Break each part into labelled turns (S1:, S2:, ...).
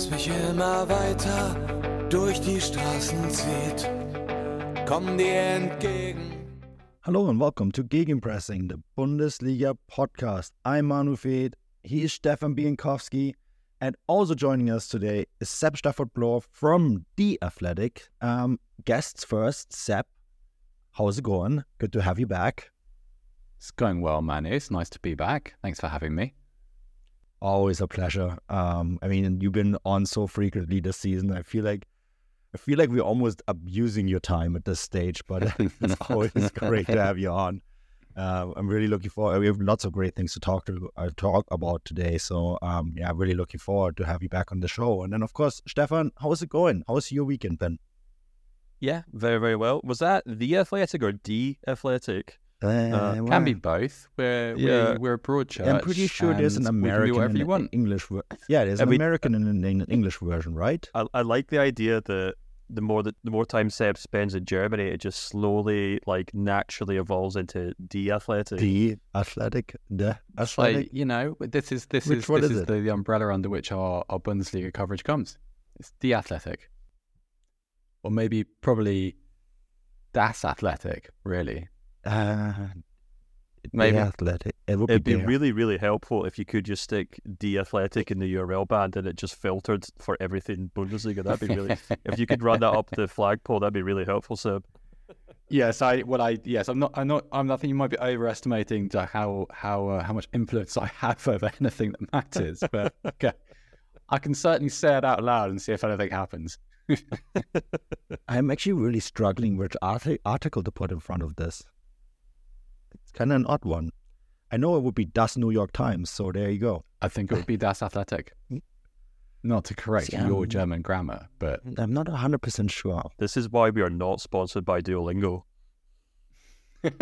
S1: das mich immer weiter durch die Straßen zieht. Komm dir entgegen.
S2: Hello and welcome to Gegenpressing, the Bundesliga podcast. I'm Manu Fed. He is Stefan Bienkowski. And also joining us today is Sepp Stafford Bloor from The Athletic. Um, guests first, Sepp. How's it going? Good to have you back.
S3: It's going well, Manu. It's nice to be back. Thanks for having me.
S2: Always a pleasure. Um, I mean, you've been on so frequently this season. I feel like I feel like we're almost abusing your time at this stage, but it's always great to have you on. Uh, I'm really looking forward. We have lots of great things to talk to uh, talk about today. So um, yeah, I'm really looking forward to have you back on the show. And then of course, Stefan, how is it going? How was your weekend been?
S4: Yeah, very very well. Was that the Athletic or the Athletic?
S2: Uh,
S3: Can be both. We're
S4: Yeah.
S3: we're, we're a broad church.
S2: I'm pretty sure there's an
S3: and we can do
S2: American and an. English. ver- Yeah, there's
S4: I
S2: an
S4: mean-
S2: American and an English version, right?
S4: I, I like the idea that the more that the more time Seb spends in Germany, it just slowly like naturally evolves into the Athletic.
S2: The athletic, the
S3: It's
S2: athletic.
S3: like you know, this is this
S2: Which
S3: is this
S2: is
S3: is, the, the umbrella under which our, our Bundesliga coverage comes. It's the Athletic, or maybe probably Das Athletic. Really,
S2: uh,
S4: Maybe.
S2: the athletic. It would
S4: It'd
S2: be,
S4: be really really helpful if you could just stick the Athletic in the URL band and it just filtered for everything Bundesliga. That'd be really. if you could run that up the flagpole, that'd be really helpful, Seb.
S3: Yes, I what I yes, I'm not I'm not I'm I think you might be overestimating to how how uh, how much influence I have over anything that matters. But okay. I can certainly say it out loud and see if anything happens.
S2: I'm actually really struggling which arti- article to put in front of this. It's kind of an odd one. I know it would be Das New York Times, so there you go.
S3: I think it would be Das Athletic. Not to correct
S2: See,
S3: your German grammar, but
S2: I'm not 100% sure.
S4: This is why we are not sponsored by Duolingo.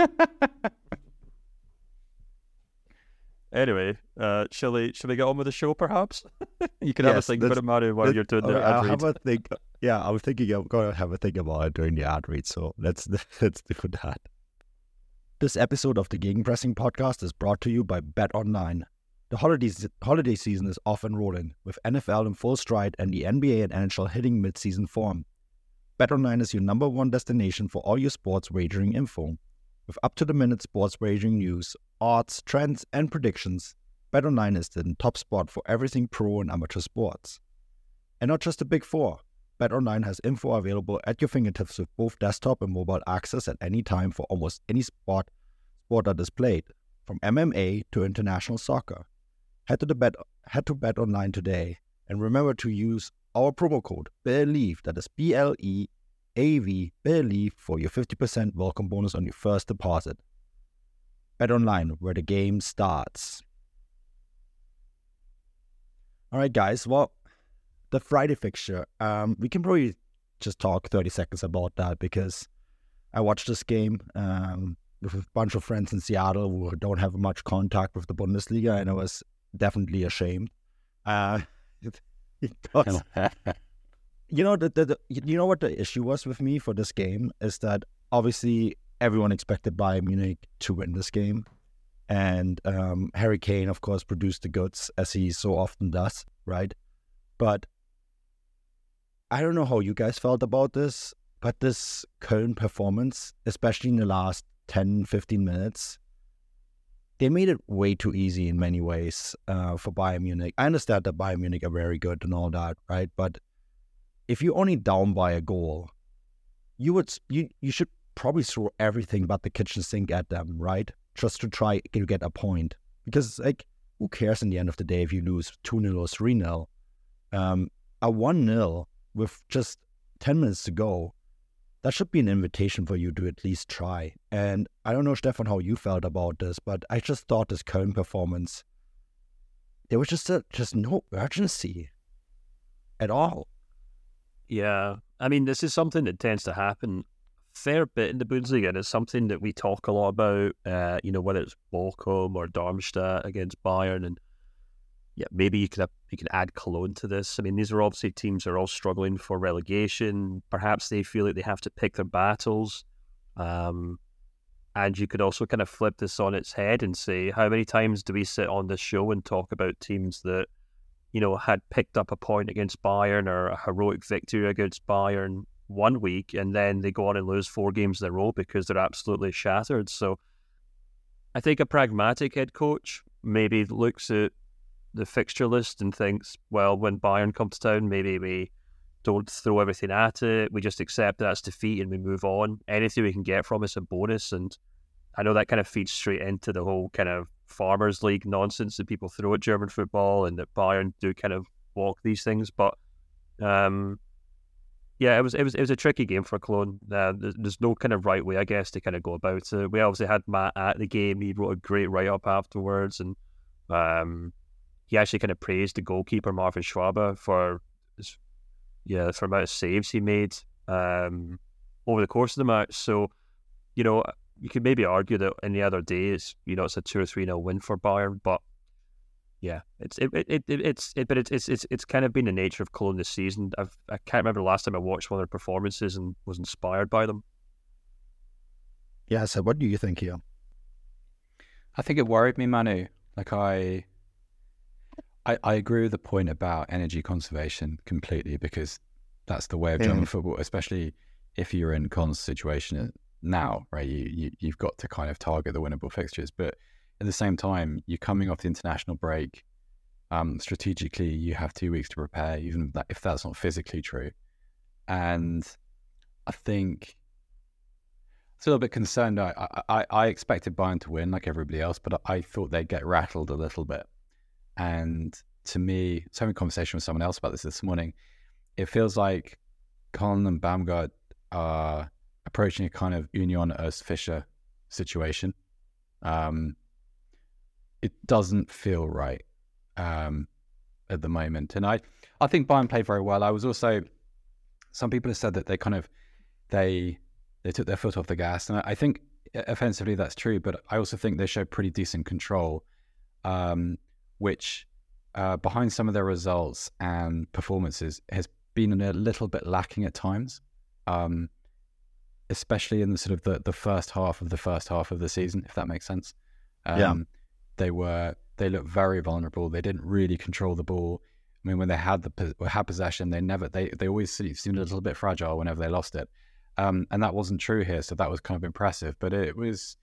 S4: Anyway, uh, shall we shall we get on with the show? Perhaps you can have a think about it, Mario, while you're doing
S2: okay,
S4: the
S2: I'll
S4: ad
S2: have a think. Yeah, I was thinking I'm going to have a think about it during the ad read, so let's let's do that. This episode of the Gegenpressing podcast is brought to you by Bet Online. The holiday, holiday season is off and rolling, with NFL in full stride and the NBA and NHL hitting mid-season form. BetOnline is your number one destination for all your sports wagering info. With up-to-the-minute sports wagering news, odds, trends, and predictions, BetOnline is the top spot for everything pro and amateur sports. And not just the big four. BetOnline has info available at your fingertips with both desktop and mobile access at any time for almost any sport sport that is played, from MMA to international soccer. Head to the bet head to BetOnline today and remember to use our promo code BLEAV, that is B L E A V BLEAV for your 50% welcome bonus on your first deposit. BetOnline, where the game starts. All right, guys. Well, the Friday fixture. Um, we can probably just talk 30 seconds about that because I watched this game um, with a bunch of friends in Seattle who don't have much contact with the Bundesliga, and I was definitely ashamed. Uh, because, you know, the, the, the you know what the issue was with me for this game is that obviously everyone expected Bayern Munich to win this game, and um, Harry Kane, of course, produced the goods as he so often does, right? But I don't know how you guys felt about this, but this Köln performance, especially in the last 10, 15 minutes, they made it way too easy in many ways uh, for Bayern Munich. I understand that Bayern Munich are very good and all that, right? But if you're only down by a goal, you would you you should probably throw everything but the kitchen sink at them, right? Just to try to get a point. Because like who cares in the end of the day if you lose 2-0 or 3-0? Um, a 1-0 with just 10 minutes to go, that should be an invitation for you to at least try. And I don't know, Stefan, how you felt about this, but I just thought this Köln performance, there was just a, just no urgency. at all.
S4: Yeah, I mean, this is something that tends to happen fair bit in the Bundesliga, and it's something that we talk a lot about. Uh, you know, whether it's Bochum or Darmstadt against Bayern, and yeah, maybe you could you can add Cologne to this. I mean, these are obviously teams that are all struggling for relegation. Perhaps they feel like they have to pick their battles. Um, and you could also kind of flip this on its head and say, how many times do we sit on this show and talk about teams that, you know, had picked up a point against Bayern or a heroic victory against Bayern one week and then they go on and lose four games in a row because they're absolutely shattered. So I think a pragmatic head coach maybe looks at the fixture list and thinks, well, when Bayern comes to town, maybe we don't throw everything at it. We just accept that's defeat and we move on. Anything we can get from it's a bonus. And I know that kind of feeds straight into the whole kind of farmers league nonsense that people throw at German football and that Bayern do kind of walk these things. But um, yeah, it was it was it was a tricky game for Cologne. Uh, there's, there's, no kind of right way, I guess, to kind of go about it. We obviously had Matt at the game. He wrote a great write up afterwards, and um, he actually kind of praised the goalkeeper Marvin Schwabe for his yeah, for amount of saves he made um, over the course of the match. So, you know, you could maybe argue that any other day days, you know, it's a two or three nil win for Bayern, but yeah, it's it, it, it it's it, but it's it's it's it's kind of been the nature of Cologne this season. I've I can't remember the last time I watched one of their performances and was inspired by them.
S2: Yeah, so what do you think here?
S3: I think it worried me, Manu. Like I I, I agree with the point about energy conservation completely because that's the way of German mm. football, especially if you're in Köln's situation now, right? You, you you've got to kind of target the winnable fixtures, but at the same time, you're coming off the international break. Um, strategically, you have two weeks to prepare, even if that's not physically true. And I think it's a little bit concerned. I, I, I expected Bayern to win like everybody else, but I thought they'd get rattled a little bit. And to me, I was having a conversation with someone else about this this morning. It feels like Köln and Baumgart are approaching a kind of Union Urs Fischer situation. Um, it doesn't feel right um, at the moment, and I, I think Bayern played very well. I was also, some people have said that they kind of, they, they took their foot off the gas, and I, I think offensively that's true, but I also think they showed pretty decent control. Um, which uh, behind some of their results and performances has been a little bit lacking at times, um, especially in the sort of the, the first half of the first half of the season, if that makes sense. Um, yeah. They were they looked very vulnerable. They didn't really control the ball. I mean, when they had the had possession, they never they they always seemed a little bit fragile whenever they lost it, um, and that wasn't true here. So that was kind of impressive. But it was,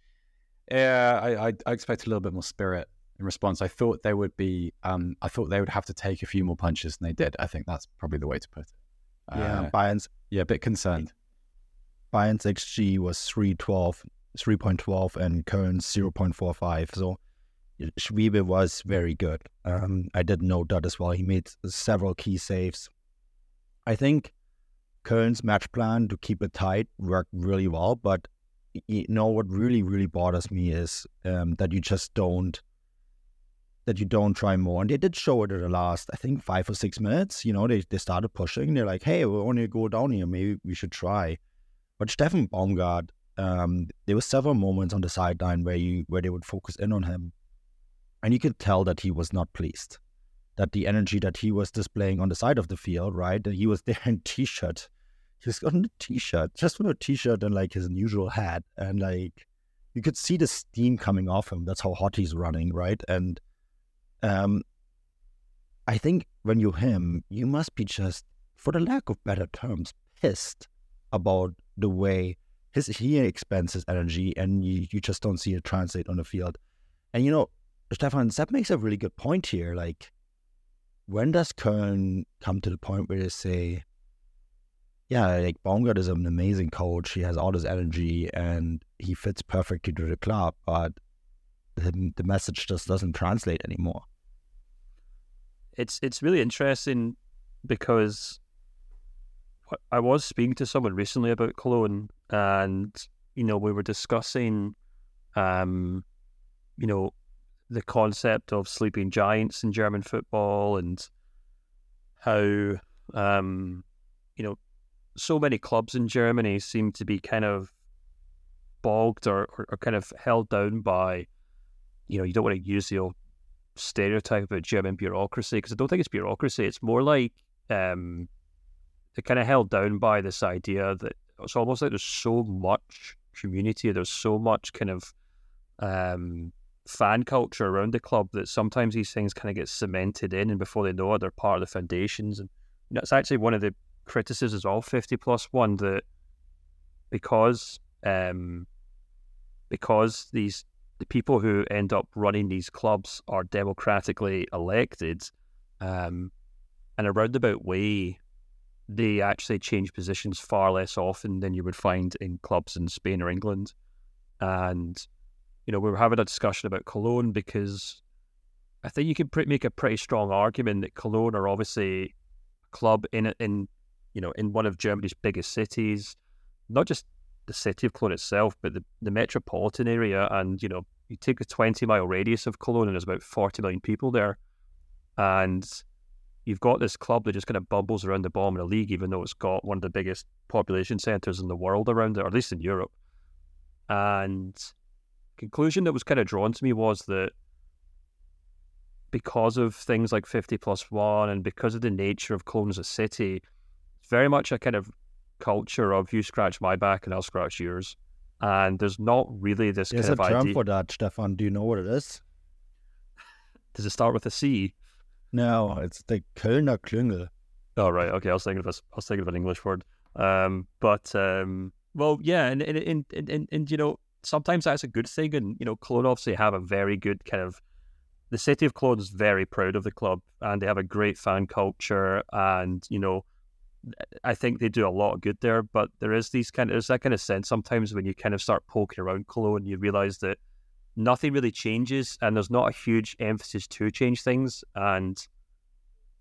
S3: yeah, I I, I expect a little bit more spirit in response. I thought they would be, um, I thought they would have to take a few more punches than they did. I think that's probably the way to put it.
S2: Yeah, uh, Bayern's
S3: yeah, a bit concerned.
S2: Bayern's XG was 312, 3.12 and Köln's 0.45. So Schwabe was very good. Um, I did note that as well. He made several key saves. I think Köln's match plan to keep it tight worked really well, but you know what really, really bothers me is um, that you just don't that you don't try more. And they did show it at the last, I think, five or six minutes. You know, they, they started pushing. They're like, hey, we're only go down here. Maybe we should try. But Steffen Baumgart, um, there were several moments on the sideline where you where they would focus in on him. And you could tell that he was not pleased. That the energy that he was displaying on the side of the field, right? That he was there in t-shirt. He was on a t-shirt, just with a t-shirt and like his unusual hat. And like you could see the steam coming off him. That's how hot he's running, right? And um, I think when you're him, you must be just, for the lack of better terms, pissed about the way his he expends his energy and you, you just don't see it translate on the field. And you know, Stefan, that makes a really good point here. Like, when does Köln come to the point where they say, yeah, like Baumgart is an amazing coach. He has all this energy and he fits perfectly to the club, but the, the message just doesn't translate anymore
S4: it's it's really interesting because I was speaking to someone recently about Cologne, and you know we were discussing, um, you know, the concept of sleeping giants in German football and how Um, you know, so many clubs in Germany seem to be kind of bogged or, or, or kind of held down by, you know, you don't want to use the old stereotype about German bureaucracy because I don't think it's bureaucracy. It's more like um, they're kind of held down by this idea that it's almost like there's so much community, there's so much kind of um, fan culture around the club that sometimes these things kind of get cemented in, and before they know it, they're part of the foundations. And you know, it's actually one of the criticisms of 50 plus one that because um, because these the people who end up running these clubs are democratically elected, um, a roundabout way, they actually change positions far less often than you would find in clubs in Spain or England. And, you know, we were having a discussion about Cologne because I think you can make a pretty strong argument that Cologne are obviously a club in in you know in one of Germany's biggest cities, not just the city of Cologne itself, but the, the metropolitan area. And you know, you take a twenty mile radius of Cologne, and there's about forty million people there, and you've got this club that just kind of bubbles around the bottom of the league, even though it's got one of the biggest population centres in the world around it, or at least in Europe. And conclusion that was kind of drawn to me was that because of things like 50 plus one and because of the nature of Cologne as a city, it's very much a kind of culture of you scratch my back and I'll scratch yours. And there's not really this
S2: There's
S4: kind
S2: a
S4: of
S2: term
S4: idea.
S2: for that, Stefan. Do you know what it is?
S4: Does it start with a C?
S2: No, it's the Kölner Klüngel.
S4: Oh right, okay. I was thinking of a, I was thinking of an English word. Um, but um, well, yeah, and and, and and and and you know, sometimes that's a good thing. And you know, Cologne obviously have a very good kind of. The city of Cologne is very proud of the club, and they have a great fan culture. And you know, I think they do a lot of good there. But there is these kind of there's that kind of sense sometimes when you kind of start poking around Cologne, you realize that nothing really changes, and there's not a huge emphasis to change things. And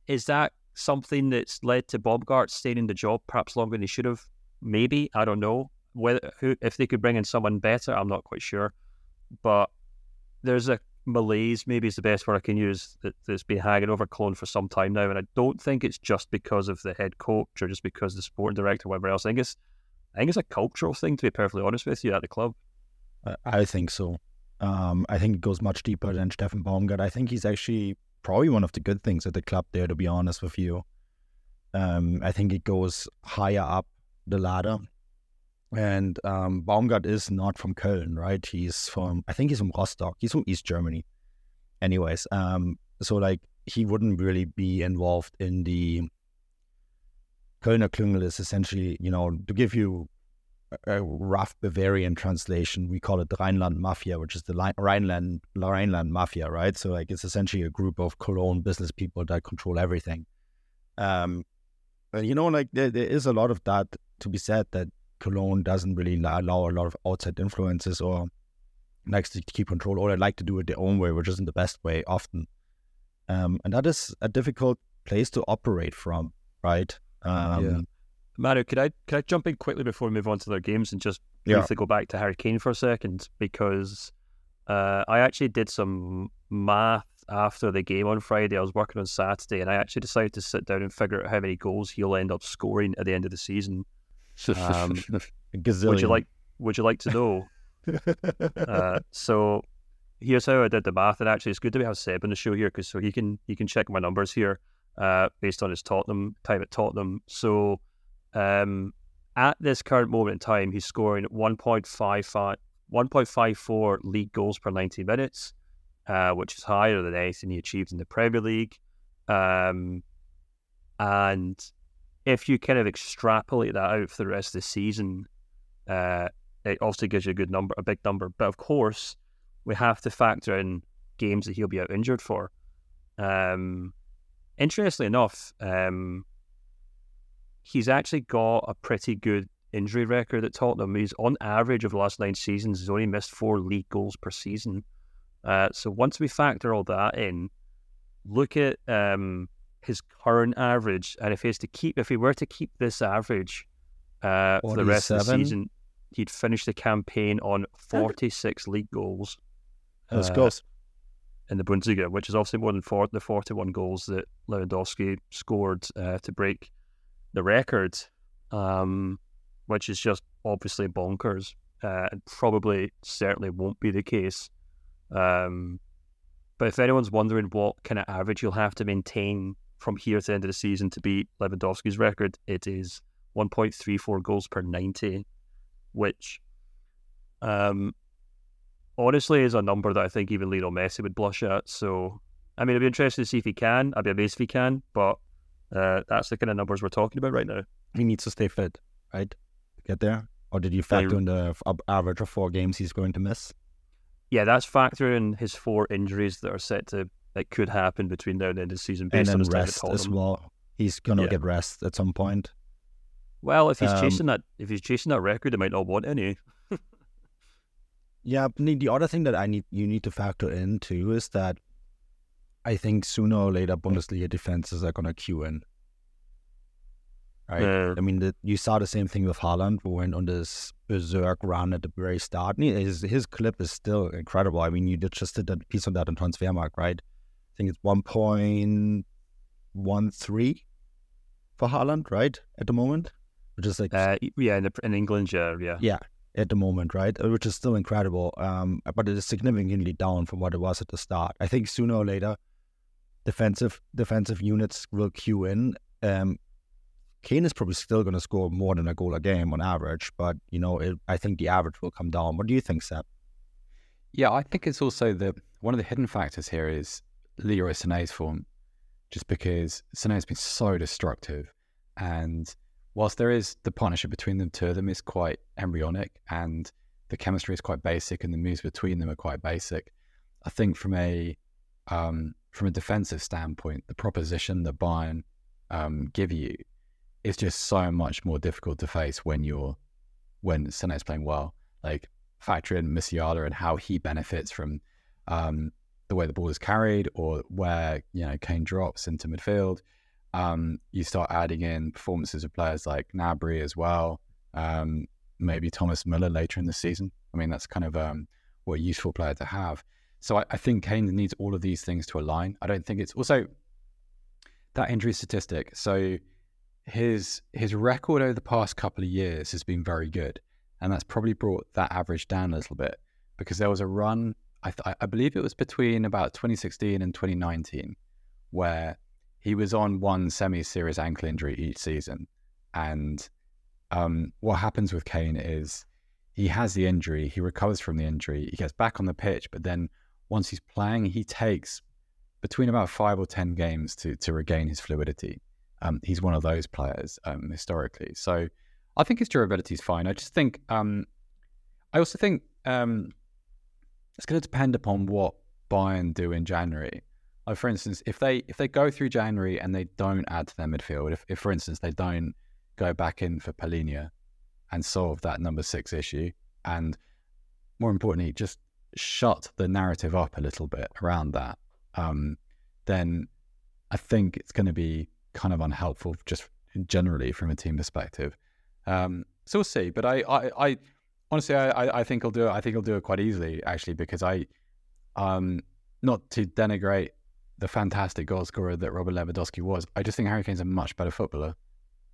S4: is that something that's led to Baumgart staying in the job perhaps longer than he should have? Maybe I don't know whether who if they could bring in someone better. I'm not quite sure, but there's a malaise. Maybe is the best word I can use that, that's been hanging over Cologne for some time now, and I don't think it's just because of the head coach or just because the sporting director, or whatever else. I think it's I think it's a cultural thing. To be perfectly honest with you, at the club.
S2: I- I think so. Um, I think it goes much deeper than Steffen Baumgart. I think he's actually probably one of the good things at the club there, to be honest with you. Um, I think it goes higher up the ladder. And um, Baumgart is not from Köln, right? He's from, I think he's from Rostock. He's from East Germany. Anyways, um, so like he wouldn't really be involved in the Kölner Klüngel is essentially, you know, to give you a rough Bavarian translation, we call it the Rhineland Mafia, which is the Rhineland Rhineland Mafia, right? So like it's essentially a group of Cologne business people that control everything. Um, you know, like there, there is a lot of that to be said that Cologne doesn't really allow a lot of outside influences or likes to keep control or they like to do it their own way, which isn't the best way often. Um, and that is a difficult place to operate from, right? Um,
S4: Yeah. Manu, could I could I jump in quickly before we move on to their games and just
S2: Yeah.
S4: briefly go back to Harry Kane for a second because uh, I actually did some math after the game on Friday. I was working on Saturday and I actually decided to sit down and figure out how many goals he'll end up scoring at the end of the season. Um, would you like Would you like to know? uh, so here's how I did the math, and actually, it's good that we have Seb on the show here because so he can he can check my numbers here uh, based on his Tottenham time at Tottenham. So um, at this current moment in time, he's scoring 1.55, 1.54 league goals per 90 minutes, uh, which is higher than anything he achieved in the Premier League. Um, and if you kind of extrapolate that out for the rest of the season, uh, it obviously gives you a good number, a big number. But of course, we have to factor in games that he'll be out injured for. Um, interestingly enough, um, he's actually got a pretty good injury record at Tottenham. He's on average of the last nine seasons, he's only missed four league goals per season. Uh, so once we factor all that in, look at um, his current average, and if he is to keep, if he were to keep this average uh, for the rest of the season, he'd finish the campaign on 46 league goals
S2: Let's
S4: uh,
S2: go.
S4: in the Bundesliga, which is obviously more than four, the 41 goals that Lewandowski scored uh, to break the record, um, which is just obviously bonkers, uh, and probably certainly won't be the case. Um, but if anyone's wondering what kind of average you'll have to maintain from here to the end of the season to beat Lewandowski's record, it is 1.34 goals per 90, which um, honestly is a number that I think even Lionel Messi would blush at. So, I mean, I'd be interested to see if he can. I'd be amazed if he can, but uh, that's the kind of numbers we're talking about right now.
S2: He needs to stay fit, right? To get there. Or did you factor in the average of four games he's going to miss?
S4: Yeah, that's factoring his four injuries that are set to that could happen between now and the end of the season based
S2: and
S4: on
S2: rest as well. He's gonna
S4: Yeah.
S2: get rest at some point.
S4: Well, if he's
S2: Um,
S4: chasing that, if he's chasing that record, he might not want any.
S2: Yeah, the- the other thing that I need you need to factor in too is that I think sooner or later Bundesliga defenses are gonna queue in. Right.
S4: Yeah.
S2: I mean, the, you saw the same thing with Haaland, who went on this berserk run at the very start. And his his clip is still incredible. I mean, you did just did that piece on that on Transfermarkt, right? I think it's one point one three for Haaland, right, at the moment, which is like
S4: Uh, yeah, in, the, in England, yeah, yeah.
S2: yeah, at the moment, right? Uh, Which is still incredible. Um, but it is significantly down from what it was at the start. I think sooner or later, defensive defensive units will queue in. Um, Kane is probably still going to score more than a goal a game on average, but you know, it, I think the average will come down. What do you think, Seb?
S3: Yeah, I think it's also the one of the hidden factors here is Leroy Sané's form, just because Sané's been so destructive, and whilst there is the partnership between the two of them is quite embryonic, and the chemistry is quite basic, and the moves between them are quite basic. I think from a um, from a defensive standpoint, the proposition that Bayern um, give you is just so much more difficult to face when you're when Sané's playing well. Like factor in Musiala and how he benefits from um, the way the ball is carried or where you know Kane drops into midfield. Um, you start adding in performances of players like Gnabry as well, um, maybe Thomas Müller later in the season. I mean, that's kind of um, what a useful player to have. So I, I think Kane needs all of these things to align. I don't think it's also that injury statistic. So his his record over the past couple of years has been very good, and that's probably brought that average down a little bit because there was a run. I th- I believe it was between about 2016 and 2019 where he was on one semi-serious ankle injury each season, and um, what happens with Kane is he has the injury, he recovers from the injury, he gets back on the pitch, but then once he's playing, he takes between about five or ten games to to regain his fluidity. Um, he's one of those players um, historically. So I think his durability is fine. I just think um, I also think um, it's going to depend upon what Bayern do in January. Like for instance, if they if they go through January and they don't add to their midfield, if, if for instance they don't go back in for Palhinha and solve that number six issue, and more importantly, just shut the narrative up a little bit around that, um, then I think it's going to be kind of unhelpful just generally from a team perspective. Um, so we'll see. But I, I, I honestly, I, I- think I'll do it. I think I'll do it quite easily, actually, because I, um, not to denigrate the fantastic goal scorer that Robert Lewandowski was, I just think Harry Kane's a much better footballer.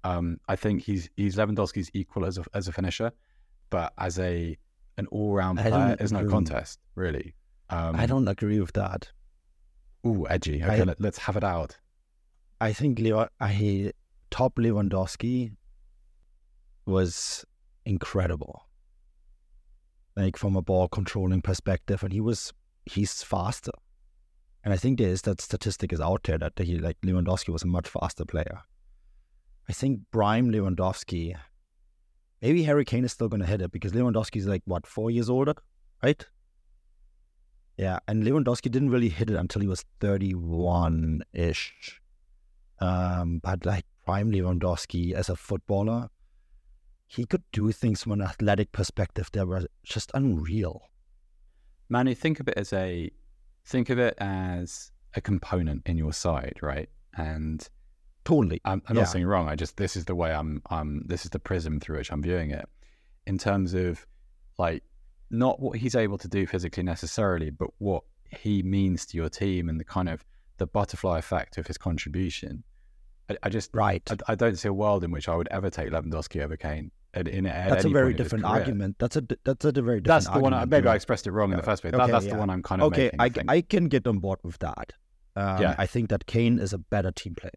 S3: Um, I think he's he's Lewandowski's equal as a as a finisher, but as a an all round player, there's no contest really. Um,
S2: I don't agree with that.
S3: Ooh, edgy. Okay,
S2: I-
S3: let, let's have it out.
S2: I think Leo, I top Lewandowski was incredible. Like from a ball controlling perspective, and he was he's faster. And I think there is that statistic is out there that he like Lewandowski was a much faster player. I think prime Lewandowski, maybe Harry Kane is still going to hit it because Lewandowski is like what four years older, right? Yeah, and Lewandowski didn't really hit it until he was thirty-one ish. Um, but like prime Lewandowski as a footballer, he could do things from an athletic perspective that were just unreal.
S3: Manu, think of it as a think of it as a component in your side, right? And
S2: Totally.
S3: I'm, I'm
S2: Yeah.
S3: not saying wrong. I just this is the way I'm. Um, this is the prism through which I'm viewing it, in terms of like not what he's able to do physically necessarily, but what he means to your team and the kind of the butterfly effect of his contribution. I, I just
S2: Right.
S3: I, I don't see a world in which I would ever take Lewandowski over Kane. At, in, at
S2: that's a very different argument. That's a that's a very different.
S3: That's the one. I,
S2: argument
S3: maybe I expressed it wrong in the first place. That, that's
S2: yeah.
S3: the one I'm kind of
S2: Okay,
S3: making.
S2: I,
S3: think.
S2: I can get on board with that. Um,
S3: Yeah.
S2: I think that Kane is a better team player.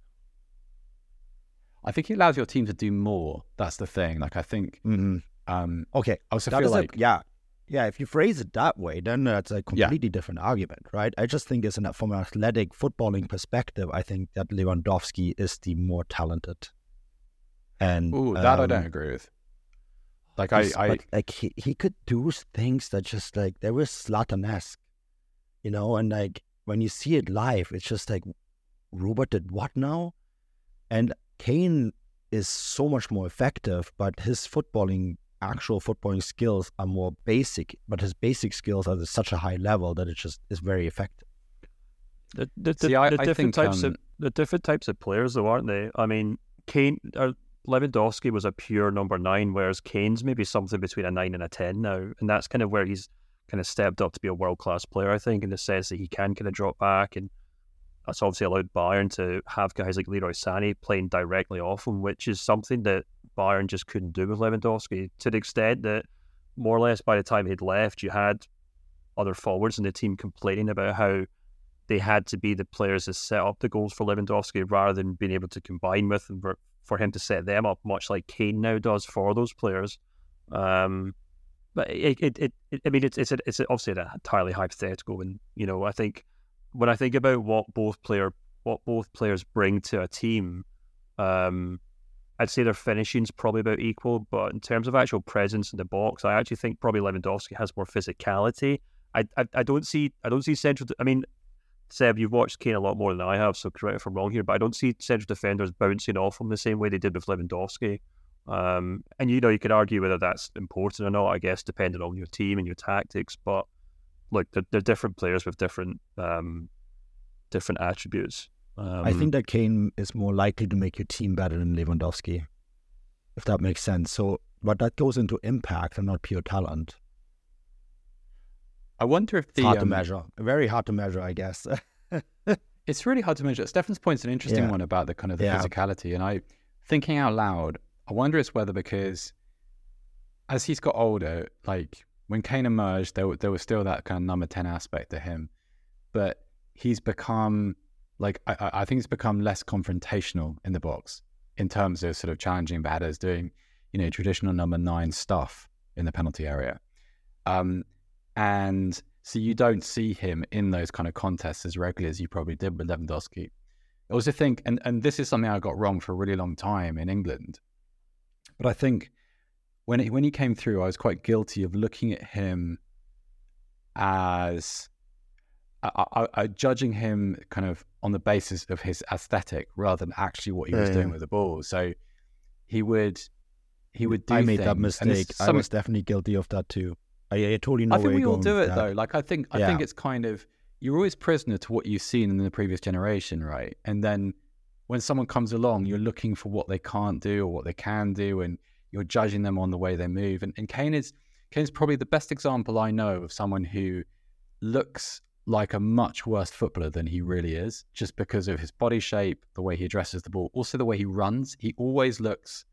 S3: I think it allows your team to do more. That's the thing. Like I think.
S2: hmm
S3: Um,
S2: Okay,
S3: I also
S2: that
S3: feel
S2: is a-
S3: like
S2: yeah, yeah. If you phrase it that way, then that's a completely different argument, right? I just think it's an, from an athletic footballing perspective. I think that Lewandowski is the more talented. And
S3: ooh, that I
S2: um,
S3: don't agree with. Like I,
S2: he's-
S3: I
S2: but, like he, he could do things that just like they were Zlatan-esque, you know. And like when you see it live, it's just like Robert did what now? And Kane is so much more effective, but his footballing, actual footballing skills are more basic. But his basic skills are at such a high level that it just is very effective.
S4: The, the,
S3: See,
S4: the,
S3: I-
S4: the
S3: I
S4: different
S3: think,
S4: types of
S3: um,
S4: the different types of players, though, aren't they? I mean, Kane or Lewandowski was a pure number nine, whereas Kane's maybe something between a nine and a ten now, and that's kind of where he's kind of stepped up to be a world class player. I think in the sense that he can kind of drop back, and that's obviously allowed Bayern to have guys like Leroy Sané playing directly off him, which is something that Bayern just couldn't do with Lewandowski to the extent that more or less by the time he'd left, you had other forwards in the team complaining about how they had to be the players that set up the goals for Lewandowski rather than being able to combine with them for, him to set them up, much like Kane now does for those players. Um, but it, it, it, it, I mean, it's it's a, it's obviously an entirely hypothetical, and you know, I think when I think about what both player what both players bring to a team, um, I'd say their finishing's probably about equal, but in terms of actual presence in the box, I actually think probably Lewandowski has more physicality. I, I, I don't see I don't see central. I mean, Seb, you've watched Kane a lot more than I have, so correct if I'm wrong here, but I don't see central defenders bouncing off him the same way they did with Lewandowski. Um, and you know, you could argue whether that's important or not, I guess, depending on your team and your tactics. But look, they're, they're different players with different um, different attributes. Um,
S2: I think that Kane is more likely to make your team better than Lewandowski, if that makes sense. So, but that goes into impact and not pure talent.
S3: I wonder if
S2: It's
S3: the
S2: hard to
S3: um,
S2: measure. Very hard to measure, I guess.
S3: It's really hard to measure. Stefan's point's an interesting
S2: Yeah.
S3: one about the kind of the
S2: Yeah.
S3: physicality, and I, thinking out loud, I wonder it's whether because as he's got older, like when Kane emerged, there there was still that kind of number ten aspect to him, but he's become like I, I I think he's become less confrontational in the box in terms of sort of challenging batters, doing you know traditional number nine stuff in the penalty area, um, and so you don't see him in those kind of contests as regularly as you probably did with Lewandowski. I also think, and, and this is something I got wrong for a really long time in England, but I think when he, when he came through, I was quite guilty of looking at him as I, I, I, judging him kind of on the basis of his aesthetic rather than actually what he was
S2: Yeah,
S3: doing with the ball. So he would he would do
S2: I made that
S3: things, it's
S2: mistake. I was definitely guilty of that too. Oh, I, I totally know
S3: I think we all do it
S2: that.
S3: though. Like I think I think it's kind of you're always prisoner to what you've seen in the previous generation, right? And then when someone comes along, you're looking for what they can't do or what they can do, and you're judging them on the way they move. And, and Kane is Kane's probably the best example I know of someone who looks like a much worse footballer than he really is, just because of his body shape, the way he addresses the ball, also the way he runs. He always looks,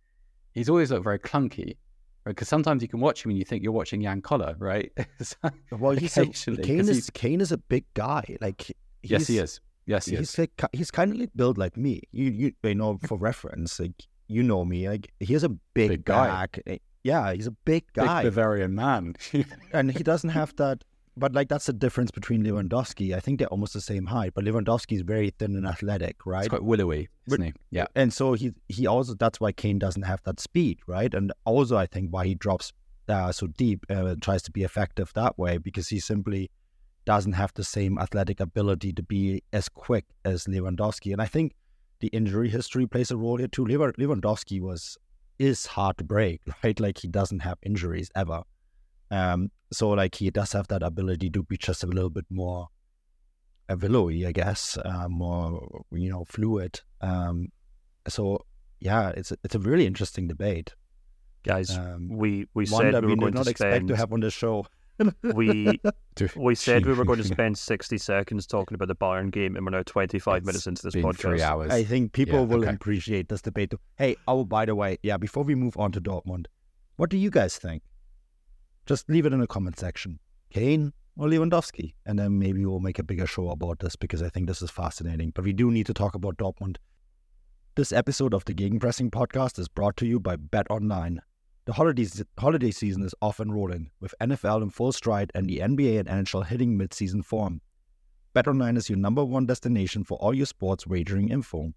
S3: he's always looked very clunky. Because sometimes you can watch him and you think you're watching Jan Koller, right?
S2: Well, he's a, Kane is
S3: he's-
S2: Kane is a big guy. Like he's,
S3: yes, he is. Yes, he
S2: he's
S3: is.
S2: like he's kind of like built like me. You you, you know for reference, like you know me. Like he's a big,
S3: Big guy.
S2: eh, Yeah, he's a big
S3: Big
S2: guy,
S3: Bavarian man.
S2: and he doesn't have that. But like that's the difference between Lewandowski. I think they're almost the same height, but Lewandowski is very thin and athletic, right?
S3: It's quite willowy, isn't he? Yeah.
S2: and so he he also that's why Kane doesn't have that speed, right? And also I think why he drops uh, so deep uh, and tries to be effective that way because he simply doesn't have the same athletic ability to be as quick as Lewandowski. And I think the injury history plays a role here too. Lewandowski was is hard to break, right? Like he doesn't have injuries ever. Um, so like he does have that ability to be just a little bit more uh, willowy, I guess, uh, more you know fluid. Um, so yeah, it's a, it's a really interesting debate.
S4: guys,
S2: Um,
S4: we we
S2: one
S4: said
S2: that
S4: we
S2: we
S4: were
S2: did not
S4: to
S2: expect
S4: spend.
S2: to have on the show.
S4: we we said we were going to spend 60 seconds talking about the Bayern game, and we're now 25
S3: it's
S4: minutes into this
S3: been
S4: podcast.
S3: Three hours.
S2: I think people
S3: Yeah,
S2: will
S3: okay.
S2: appreciate this debate. Hey, oh, by the way, yeah, before we move on to Dortmund, what do you guys think? Just leave it in the comment section. Kane or Lewandowski? And then maybe we'll make a bigger show about this because I think this is fascinating. But we do need to talk about Dortmund. This episode of the Gegenpressing podcast is brought to you by Bet Online. The holiday, holiday season is off and rolling, with NFL in full stride and the NBA and NHL hitting mid-season form. BetOnline is your number one destination for all your sports wagering info.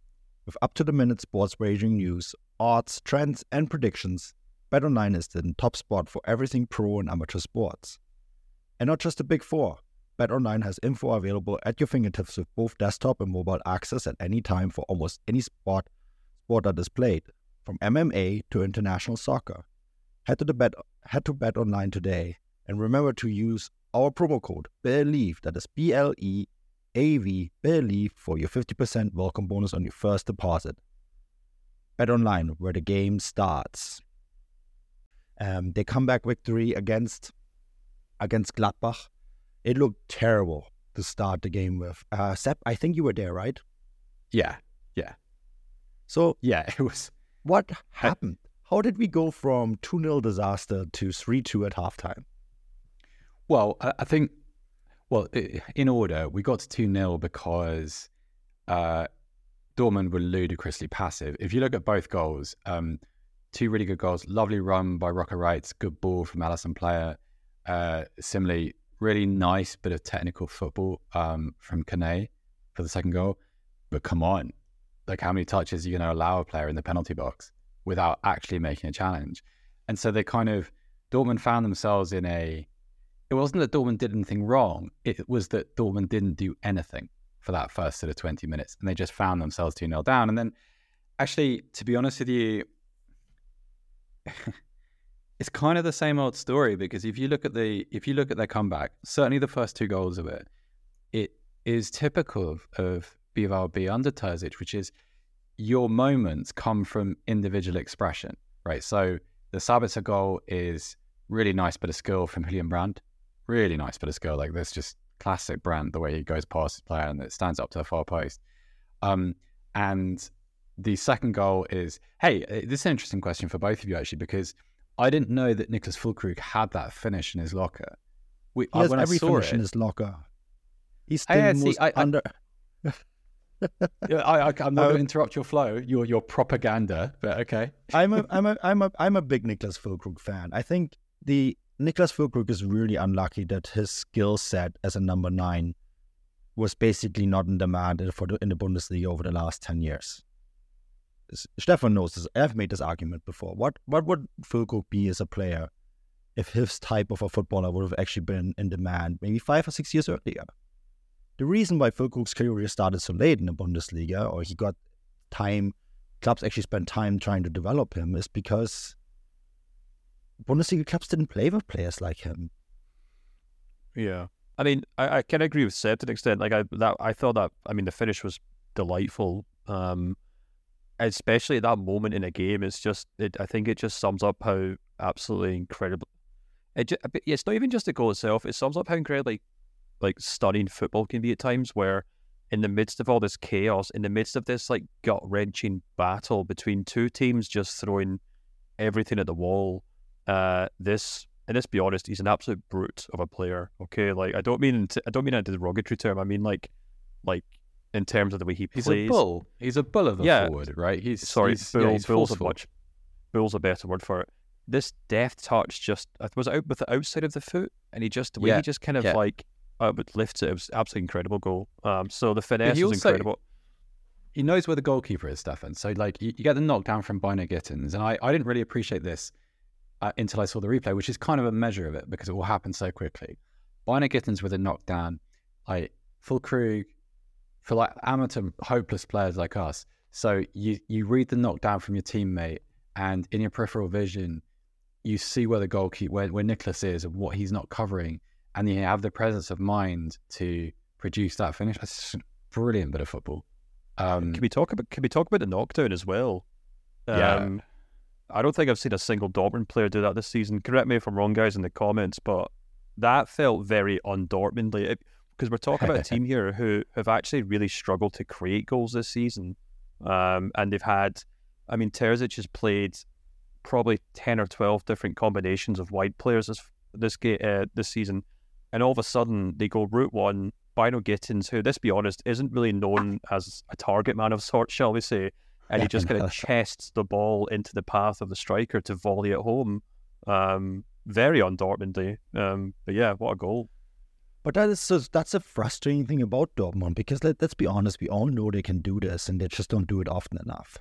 S2: With up to the minute sports wagering news, odds, trends, and predictions, BetOnline is the top spot for everything pro and amateur sports. And not just the big four. BetOnline has info available at your fingertips with both desktop and mobile access at any time for almost any sport sport that is played, from MMA to international soccer. Head to the bet head to BetOnline today and remember to use our promo code BLEAV, that is B L E A V, BLEAV, for your 50% welcome bonus on your first deposit. Bet online, where the game starts. Um, they come back victory against against Gladbach. It looked terrible to start the game with. Uh, Seb, I think you were there, right?
S3: yeah, yeah.
S2: So
S3: yeah. It was.
S2: what happened? How did we go from 2 0 disaster to 3 2 at halftime?
S3: Well, I, I think. Well, in order, we got to two 0 because uh, Dortmund were ludicrously passive. If you look at both goals, um, two really good goals. Lovely run by Rocco Reitz, good ball from Alassane Pléa. Uh, similarly, really nice bit of technical football um, from Kane for the second goal. But come on, like how many touches are you going to allow a player in the penalty box without actually making a challenge? And so they kind of Dortmund found themselves in a. It wasn't that Dortmund did anything wrong. It was that Dortmund didn't do anything for that first sort of 20 minutes. And they just found themselves 2 0 down. And then, actually, to be honest with you, it's kind of the same old story because if you look at the if you look at their comeback, certainly the first two goals of it, it is typical of, of BVB under Terzic, which is your moments come from individual expression, right? So the Sabitzer goal is really nice bit of skill from Julian Brandt, really nice bit of skill. Like this, just classic Brandt, the way he goes past his player and it stands up to the far post. Um, and the second goal is, hey, uh, this is an interesting question for both of you actually, because I didn't know that Niclas Füllkrug had that finish in his locker. We,
S2: He has
S3: when
S2: every
S3: I
S2: finish
S3: it,
S2: in his locker. He's
S3: I-
S2: still
S3: I
S2: most
S3: I- I-
S2: under.
S3: I, I, I'm not going
S2: Um,
S3: to interrupt your flow, your your propaganda, but okay.
S2: I'm a I'm a I'm a I'm a big Niclas Füllkrug fan. I think the Niclas Füllkrug is really unlucky that his skill set as a number nine was basically not in demand for the, in the Bundesliga over the last ten years. Stefan knows this. I've made this argument before. What what would Füllkrug be as a player if his type of a footballer would have actually been in demand maybe five or six years earlier? The reason why Füllkrug's career started so late in the Bundesliga, or he got time clubs actually spent time trying to develop him is because Bundesliga clubs didn't play with players like him.
S4: Yeah, I mean, I, I can agree with Seb to an extent. Like I that I thought that I mean the finish was delightful. Um, especially at that moment in a game, it's just it, I think it just sums up how absolutely incredible. It just, it's not even just the goal itself. It sums up how incredibly like stunning football can be at times. Where in the midst of all this chaos, in the midst of this like gut wrenching battle between two teams just throwing everything at the wall, uh, this and let's be honest, he's an absolute brute of a player. Okay, like I don't mean I don't mean a derogatory term. I mean like like in terms of the way he plays.
S3: He's a bull. He's a bull of a
S4: Yeah.
S3: forward, right? He's
S4: Sorry,
S3: he's,
S4: bull,
S3: yeah, he's
S4: bull's a much bull's a better word for it. This deft touch just uh, was out with the outside of the foot, and he just the way
S3: Yeah,
S4: he just kind of
S3: yeah.
S4: like uh, but lifts it. It was absolutely incredible goal. Um, so the finesse is incredible.
S3: he knows where the goalkeeper is, Stefan. So like you, you get the knockdown from Bynoe-Gittens, and I, I didn't really appreciate this uh, until I saw the replay, which is kind of a measure of it because it all happened so quickly. Bynoe-Gittens with a knockdown, like Füllkrug for like amateur hopeless players like us. So you you read the knockdown from your teammate, and in your peripheral vision, you see where the goalkeeper where, where Nicolas is and what he's not covering, and you have the presence of mind to produce that finish. That's just a brilliant bit of football. Um,
S4: Can we talk about can we talk about the knockdown as well?
S3: Yeah.
S4: Um, I don't think I've seen a single Dortmund player do that this season. Correct me if I'm wrong, guys, in the comments, but that felt very undortmundly because we're talking about a team here who have actually really struggled to create goals this season. Um, and they've had, I mean, Terzic has played probably 10 or 12 different combinations of wide players this this, uh, this season. And all of a sudden, they go route one, Bynoe-Gittens, who, let's be honest, isn't really known as a target man of sorts, shall we say. And he just kind of chests the ball into the path of the striker to volley at home. Um, very on Dortmund Um, but yeah, what a goal.
S2: But that is so, that's a frustrating thing about Dortmund because let, let's be honest, we all know they can do this and they just don't do it often enough.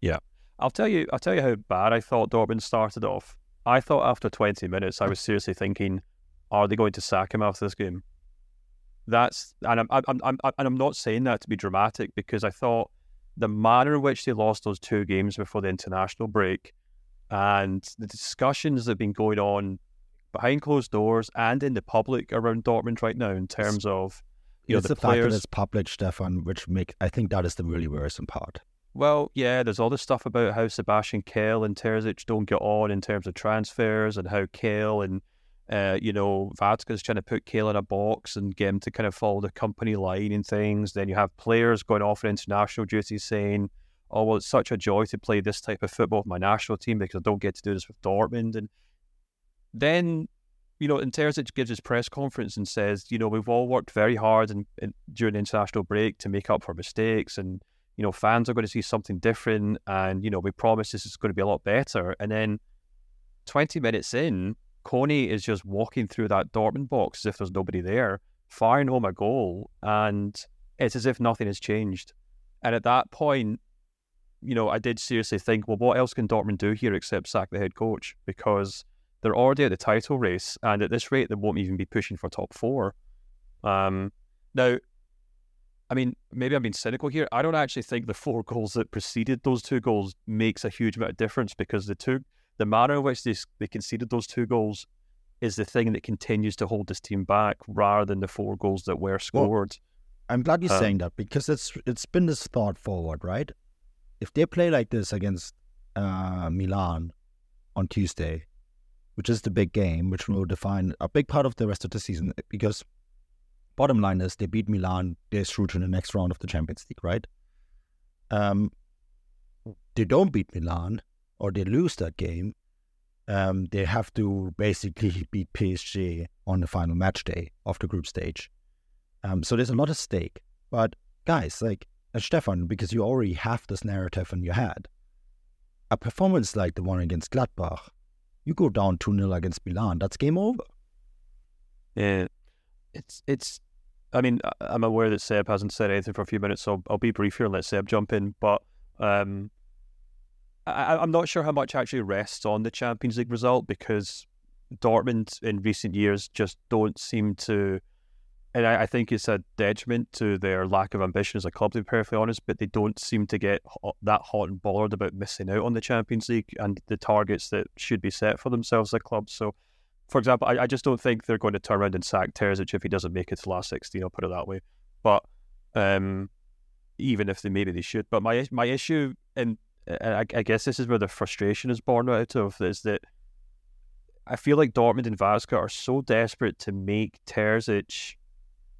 S4: Yeah. I'll tell you I'll tell you how bad I thought Dortmund started off. I thought after 20 minutes I was seriously thinking, are they going to sack him after this game? That's and I'm, I'm, I'm and I'm not saying that to be dramatic because I thought the manner in which they lost those two games before the international break and the discussions that have been going on behind closed doors and in the public around Dortmund right now in terms of you
S2: know
S4: the,
S2: the
S4: players.
S2: fact that it's public, Stefan, which make I think that is the really worrisome part.
S4: Well, yeah, there's all this stuff about how Sebastian Kehl and Terzic don't get on in terms of transfers and how Kehl and uh, you know, Watzke's trying to put Kehl in a box and get him to kind of follow the company line and things. Then you have players going off on international duties saying, oh, well, it's such a joy to play this type of football with my national team because I don't get to do this with Dortmund. And then, you know, and Terzic gives his press conference and says, you know, we've all worked very hard and during the international break to make up for mistakes and, you know, fans are going to see something different and, you know, we promise this is going to be a lot better. And then 20 minutes in, Koné is just walking through that Dortmund box as if there's nobody there, firing home a goal, and it's as if nothing has changed. And at that point, you know, I did seriously think, well, what else can Dortmund do here except sack the head coach? Because they're already at the title race, and at this rate, they won't even be pushing for top four. Um, now, I mean, maybe I'm being cynical here. I don't actually think the four goals that preceded those two goals makes a huge amount of difference because the two, the manner in which they, they conceded those two goals is the thing that continues to hold this team back rather than the four goals that were scored.
S2: Well, I'm glad you're
S4: Um,
S2: saying that because it's it's been this thought forward, right? If they play like this against uh, Milan on Tuesday, which is the big game, which will define a big part of the rest of the season, because bottom line is they beat Milan, they're through to the next round of the Champions League, right? Um, they don't beat Milan or they lose that game, um, they have to basically beat PSG on the final match day of the group stage. Um, so there's a lot at stake. But guys, like uh, Stefan, because you already have this narrative in your head, a performance like the one against Gladbach, you go down 2 0 against Milan, that's game over.
S4: Yeah, it's it's. I mean, I'm aware that Seb hasn't said anything for a few minutes, so I'll be brief here and let Seb jump in. But um, I, I'm not sure how much actually rests on the Champions League result because Dortmund in recent years just don't seem to, and I, I think it's a detriment to their lack of ambition as a club, to be perfectly honest. But they don't seem to get ho- that hot and bothered about missing out on the Champions League and the targets that should be set for themselves as a club. So for example, I, I just don't think they're going to turn around and sack Terzic if he doesn't make it to the last 16, I'll put it that way. But um, even if they maybe they should. But my my issue, and I, I guess this is where the frustration is born out of, is that I feel like Dortmund and Watzke are so desperate to make Terzic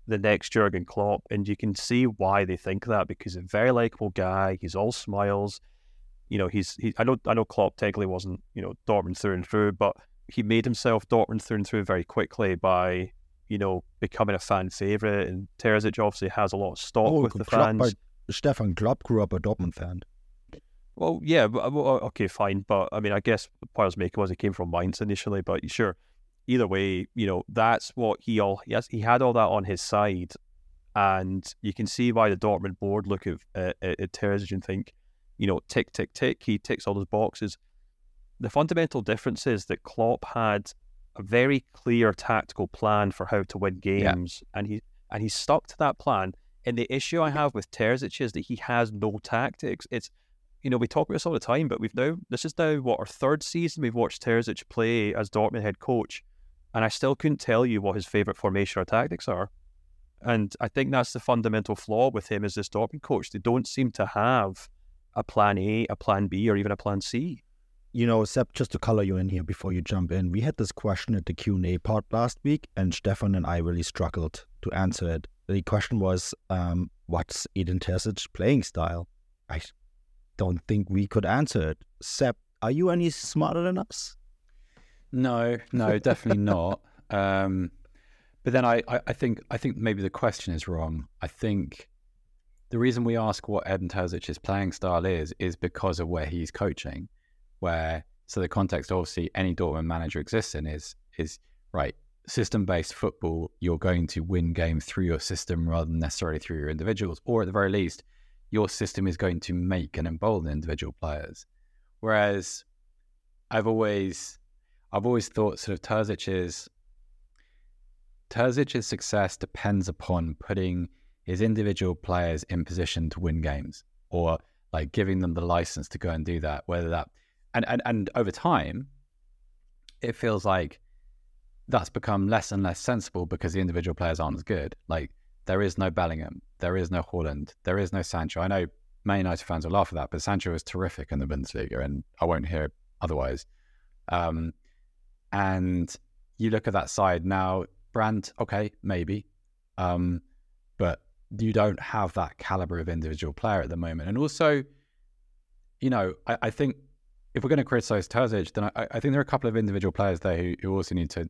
S4: the next Jurgen Klopp, and you can see why they think that because he's a very likable guy. He's all smiles. You know, he's he. I know I know Klopp technically wasn't you know Dortmund through and through, but he made himself Dortmund through and through very quickly by you know becoming a fan favorite. And Terzic obviously has a lot of stock oh, with the
S2: Klopp,
S4: fans.
S2: but Stefan Klopp grew up a Dortmund fan.
S4: Well, yeah, well, okay, fine, but I mean, I guess the point I was making was he came from Mainz initially, but sure. Either way, you know that's what he all he. He had all that on his side, and you can see why the Dortmund board look at at, at Terzic and think, you know, tick tick tick. He ticks all those boxes. The fundamental difference is that Klopp had a very clear tactical plan for how to win games, and he and he stuck to that plan. And the issue I have with Terzic is that he has no tactics. It's you know, we talk about this all the time, but we've now this is now what our third season we've watched Terzic play as Dortmund head coach, and I still couldn't tell you what his favorite formation or tactics are. And I think that's the fundamental flaw with him as this Dortmund coach. They don't seem to have a plan A, a plan B, or even a plan C.
S2: you know, Seb, just to color you in here before you jump in, we had this question at the Q&A part last week, and Stefan and I really struggled to answer it. The question was, um, what's Edin Terzic's playing style? I don't think we could answer it. Seb, are you any smarter than us?
S3: No, no, definitely not. Um, but then I, I, I, think I think maybe the question is wrong. I think the reason we ask what Edin Terzic's playing style is is because of where he's coaching where so the context obviously any Dortmund manager exists in is is right system based football. You're going to win games through your system rather than necessarily through your individuals, or at the very least, your system is going to make and embolden individual players. Whereas I've always I've always thought sort of Terzic's Terzic's success depends upon putting his individual players in position to win games or like giving them the license to go and do that, whether that and, and and over time, it feels like that's become less and less sensible because the individual players aren't as good. Like there is no Bellingham, there is no Haaland, there is no Sancho. I know Man United fans will laugh at that, but Sancho is terrific in the Bundesliga, and I won't hear otherwise. Um, and you look at that side now, Brandt, okay, maybe, um, but you don't have that caliber of individual player at the moment. And also, you know, I, I think if we're going to criticize Terzic, then I, I, think there are a couple of individual players there who, who also need to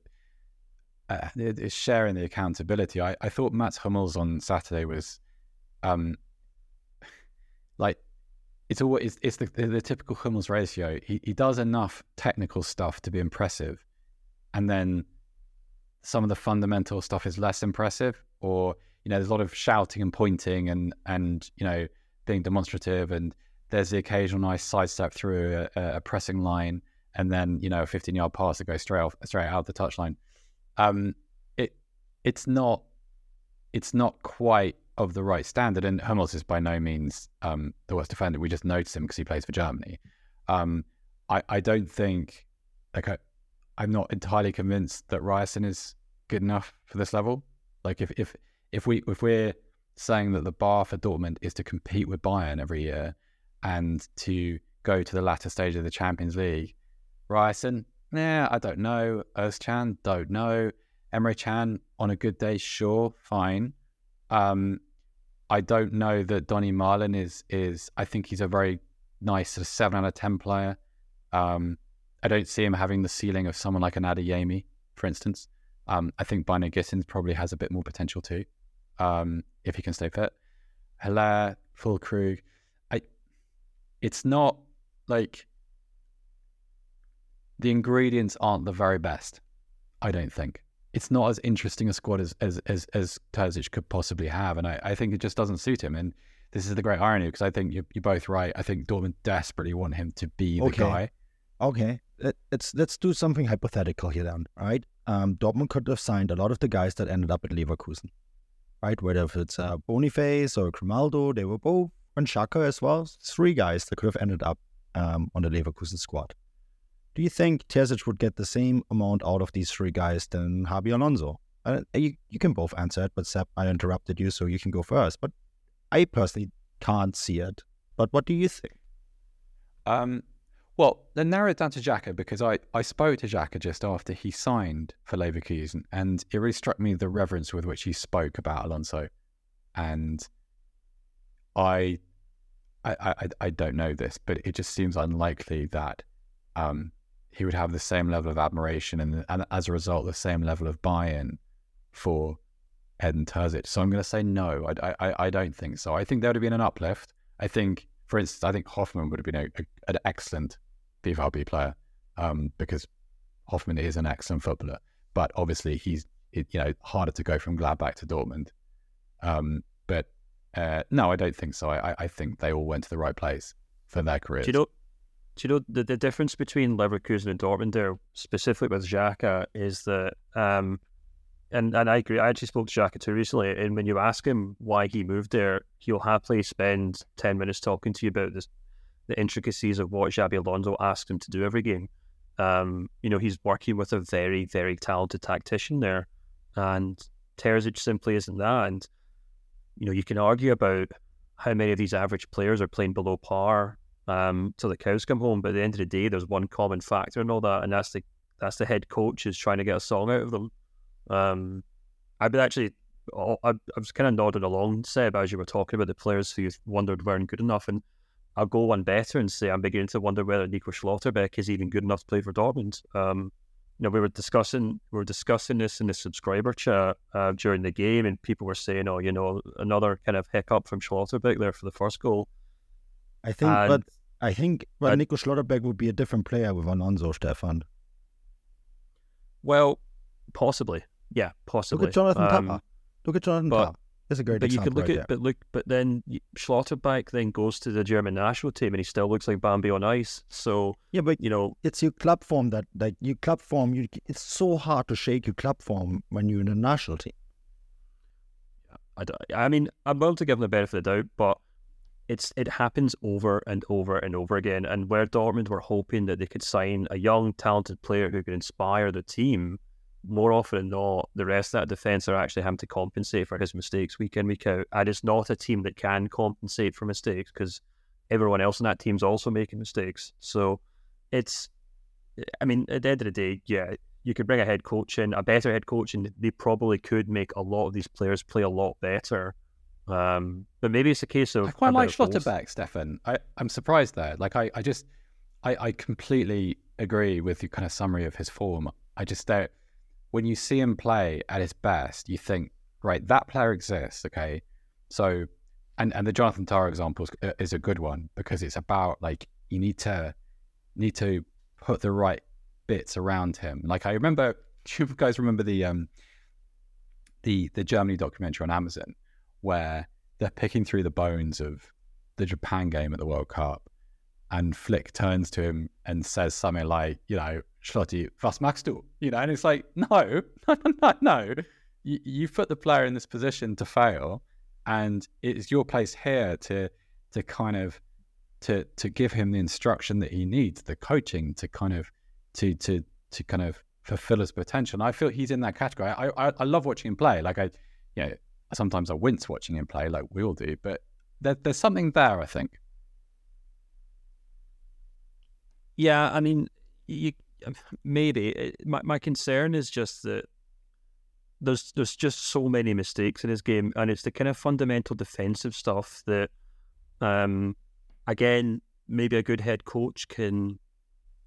S3: uh, is sharing the accountability. I, I thought Mats Hummels on Saturday was, um, like it's always it's, it's the, the, the typical Hummels ratio. He he does enough technical stuff to be impressive, and then some of the fundamental stuff is less impressive. Or you know, there's a lot of shouting and pointing and and you know being demonstrative and there's the occasional nice sidestep through a, a, pressing line, and then you know a 15 yard pass that goes straight off, straight out of the touchline. Um, it it's not it's not quite of the right standard, and Hummels is by no means um, the worst defender. We just notice him because he plays for Germany. Um, I I don't think like I'm not entirely convinced that Ryerson is good enough for this level. Like if if if we if we're saying that the bar for Dortmund is to compete with Bayern every year, and to go to the latter stage of the Champions League. Ryerson, yeah, I don't know. Özcan, don't know. Emre Can, on a good day, sure, fine. Um, I don't know that Donny Malen is is. I think he's a very nice sort of seven out of ten player. Um, I don't see him having the ceiling of someone like an Adeyemi, for instance. Um, I think Bynoe-Gittens probably has a bit more potential too, um, if he can stay fit. Haller, Füllkrug I. it's not like the ingredients aren't the very best. I don't think it's not as interesting a squad as as as, as Terzic could possibly have, and I, I think it just doesn't suit him. And this is the great irony because I think you're, you're both right. I think Dortmund desperately want him to be the
S2: okay.
S3: guy.
S2: Okay, let's let's do something hypothetical here then, right? Um, Dortmund could have signed a lot of the guys that ended up at Leverkusen, right? Whether it's uh, Boniface or Grimaldo, they were both and Xhaka as well. Three guys that could have ended up um, on the Leverkusen squad. Do you think Terzic would get the same amount out of these three guys than Xabi Alonso? Uh, you, you can both answer it, but Seb, I interrupted you, so you can go first. But I personally can't see it. But what do you think?
S3: Um, well, then narrow it down to Xhaka because I, I spoke to Xhaka just after he signed for Leverkusen, and it really struck me the reverence with which he spoke about Alonso. And I I, I, I don't know this, but it just seems unlikely that um, he would have the same level of admiration and, and as a result, the same level of buy-in for Edin Terzic. So I'm going to say no. I, I, I don't think so. I think there would have been an uplift. I think, for instance, I think Hofmann would have been a, a, an excellent BVB player um, because Hofmann is an excellent footballer. But obviously, he's you know harder to go from Gladbach to Dortmund. Um, but uh, no, I don't think so. I, I think they all went to the right place for their careers.
S4: Do you know, do you know the, the difference between Leverkusen and Dortmund there, specifically with Xhaka, is that, um, and, and I agree, I actually spoke to Xhaka too recently, and when you ask him why he moved there, he'll happily spend 10 minutes talking to you about this, the intricacies of what Xabi Alonso asked him to do every game. Um, you know, he's working with a very, very talented tactician there, and Terzic simply isn't that. And you know, you can argue about how many of these average players are playing below par um, till the cows come home. But at the end of the day, there's one common factor and all that, and that's the that's the head coach is trying to get a song out of them. Um, I've been actually, I, I was kind of nodding along, Seb, as you were talking about the players who you wondered weren't good enough, and I'll go one better and say I'm beginning to wonder whether Nico Schlotterbeck is even good enough to play for Dortmund. Um, you know, we were discussing we were discussing this in the subscriber chat uh, during the game, and people were saying, "Oh, you know, another kind of hiccup from Schlotterbeck there for the first goal."
S2: I think,
S4: And-
S2: but I think, well,
S4: I-
S2: Nico Schlotterbeck would be a different player with Alonso, Stefan.
S4: Well, possibly, yeah, possibly.
S2: Look at Jonathan
S4: Um.
S2: Look at Jonathan
S4: but-.
S2: That's a great
S4: But you could look
S2: right
S4: at, but look, but then Schlotterbeck then goes to the German national team, and he still looks like Bambi on ice. So.
S2: Yeah, but
S4: you know,
S2: it's your club form that, like, your club form, you, it's so hard to shake your club form when you're in a national team.
S4: i mean, I'm willing to give them the benefit of the doubt, but it's it happens over and over and over again. And where Dortmund were hoping that they could sign a young, talented player who could inspire the team, more often than not, the rest of that defense are actually having to compensate for his mistakes week in, week out. And it's not a team that can compensate for mistakes because everyone else in that team's also making mistakes. So it's, I mean, at the end of the day, yeah, you could bring a head coach in, a better head coach, and they probably could make a lot of these players play a lot better. Um, but maybe it's a case of
S3: I quite like
S4: bit of both.
S3: Schlotterbeck, Stefan. I, I'm surprised there. Like I, I just I, I completely agree with your kind of summary of his form. I just don't when you see him play at his best, you think, right, that player exists, okay. So and, and the Jonathan Tah example is, is a good one because it's about like you need to need to put the right bits around him. Like I remember you guys remember the um the the Germany documentary on Amazon where they're picking through the bones of the Japan game at the World Cup, and Flick turns to him and says something like, you know, Schlotti, was machst du? You know, and it's like, no, no, no, no, no. You, you put the player in this position to fail, and it's your place here to to kind of to to give him the instruction that he needs, the coaching to kind of to to to kind of fulfill his potential. And I feel he's in that category. I I, I love watching him play. Like I, you know, sometimes I wince watching him play, like we all do. But there, there's something there, I think.
S4: Yeah, I mean, you maybe It- my my concern is just that there's there's just so many mistakes in his game, and it's the kind of fundamental defensive stuff that, um, again, maybe a good head coach can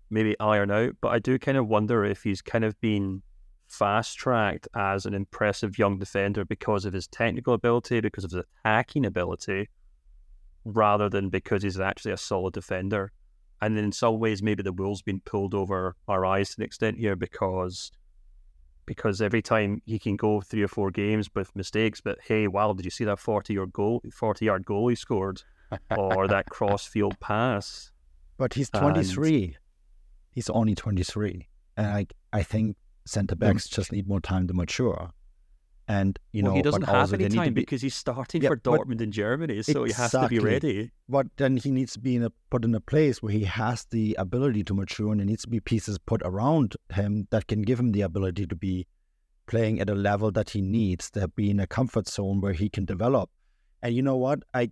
S4: maybe iron out. But I do kind of wonder if he's kind of been fast tracked as an impressive young defender because of his technical ability, because of his attacking ability, rather than because he's actually a solid defender. And then in some ways, maybe the wool's been pulled over our eyes to an extent here because because every time he can go three or four games with mistakes, but hey, wow, did you see that forty yard goal, forty yard goal he scored, or that cross field pass?
S2: But he's
S4: And-
S2: 23. He's only 23. And I, I think centre backs mm. just need more time to mature. And, you
S4: well,
S2: know,
S4: he doesn't have any
S2: they need to
S4: time
S2: be,
S4: because he's starting
S2: Yeah,
S4: for
S2: but-
S4: Dortmund in Germany, so he has to be ready.
S2: but then he needs to be in a, put in a place where he has the ability to mature and there needs to be pieces put around him that can give him the ability to be playing at a level that he needs, to be in a comfort zone where he can develop. And you know what? I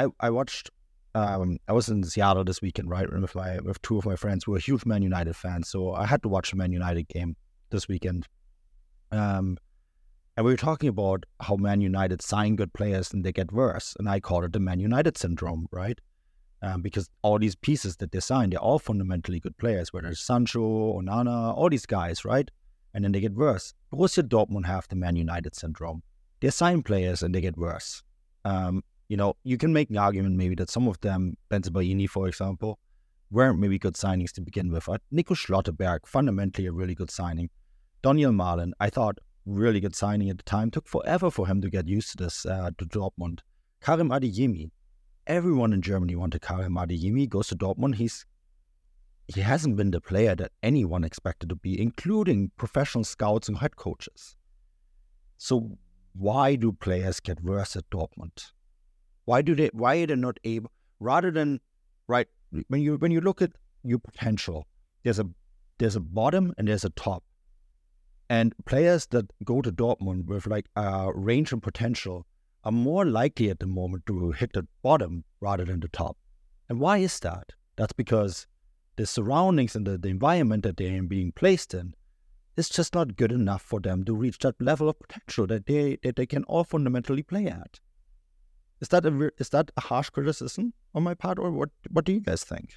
S2: I I watched um I was in Seattle this weekend, right? With my with two of my friends who are huge Man United fans. So I had to watch a Man United game this weekend. Um and we were talking about how Man United sign good players and they get worse. And I call it the Man United syndrome, right? Um, because all these pieces that they sign, they're all fundamentally good players, whether it's Sancho, Onana, all these guys, right? And then they get worse. Borussia Dortmund have the Man United syndrome. They sign players and they get worse. Um, you know, you can make an argument maybe that some of them, Bensebaini, for example, weren't maybe good signings to begin with. Uh, Nico Schlotterbeck, fundamentally a really good signing. Donyell Malen, I thought really good signing at the time. Took forever for him to get used to this uh, to Dortmund. Karim Adeyemi, everyone in Germany wanted Karim Adeyemi. Goes to Dortmund. He's he hasn't been the player that anyone expected to be, including professional scouts and head coaches. So why do players get worse at Dortmund? Why do they? Why are they not able? Rather than right when you when you look at your potential, there's a there's a bottom and there's a top. And players that go to Dortmund with like uh, range and potential are more likely at the moment to hit the bottom rather than the top. And why is that? That's because the surroundings and the, the environment that they are being placed in is just not good enough for them to reach that level of potential that they that they can all fundamentally play at. Is that a is that a harsh criticism on my part, or what? What do you guys think?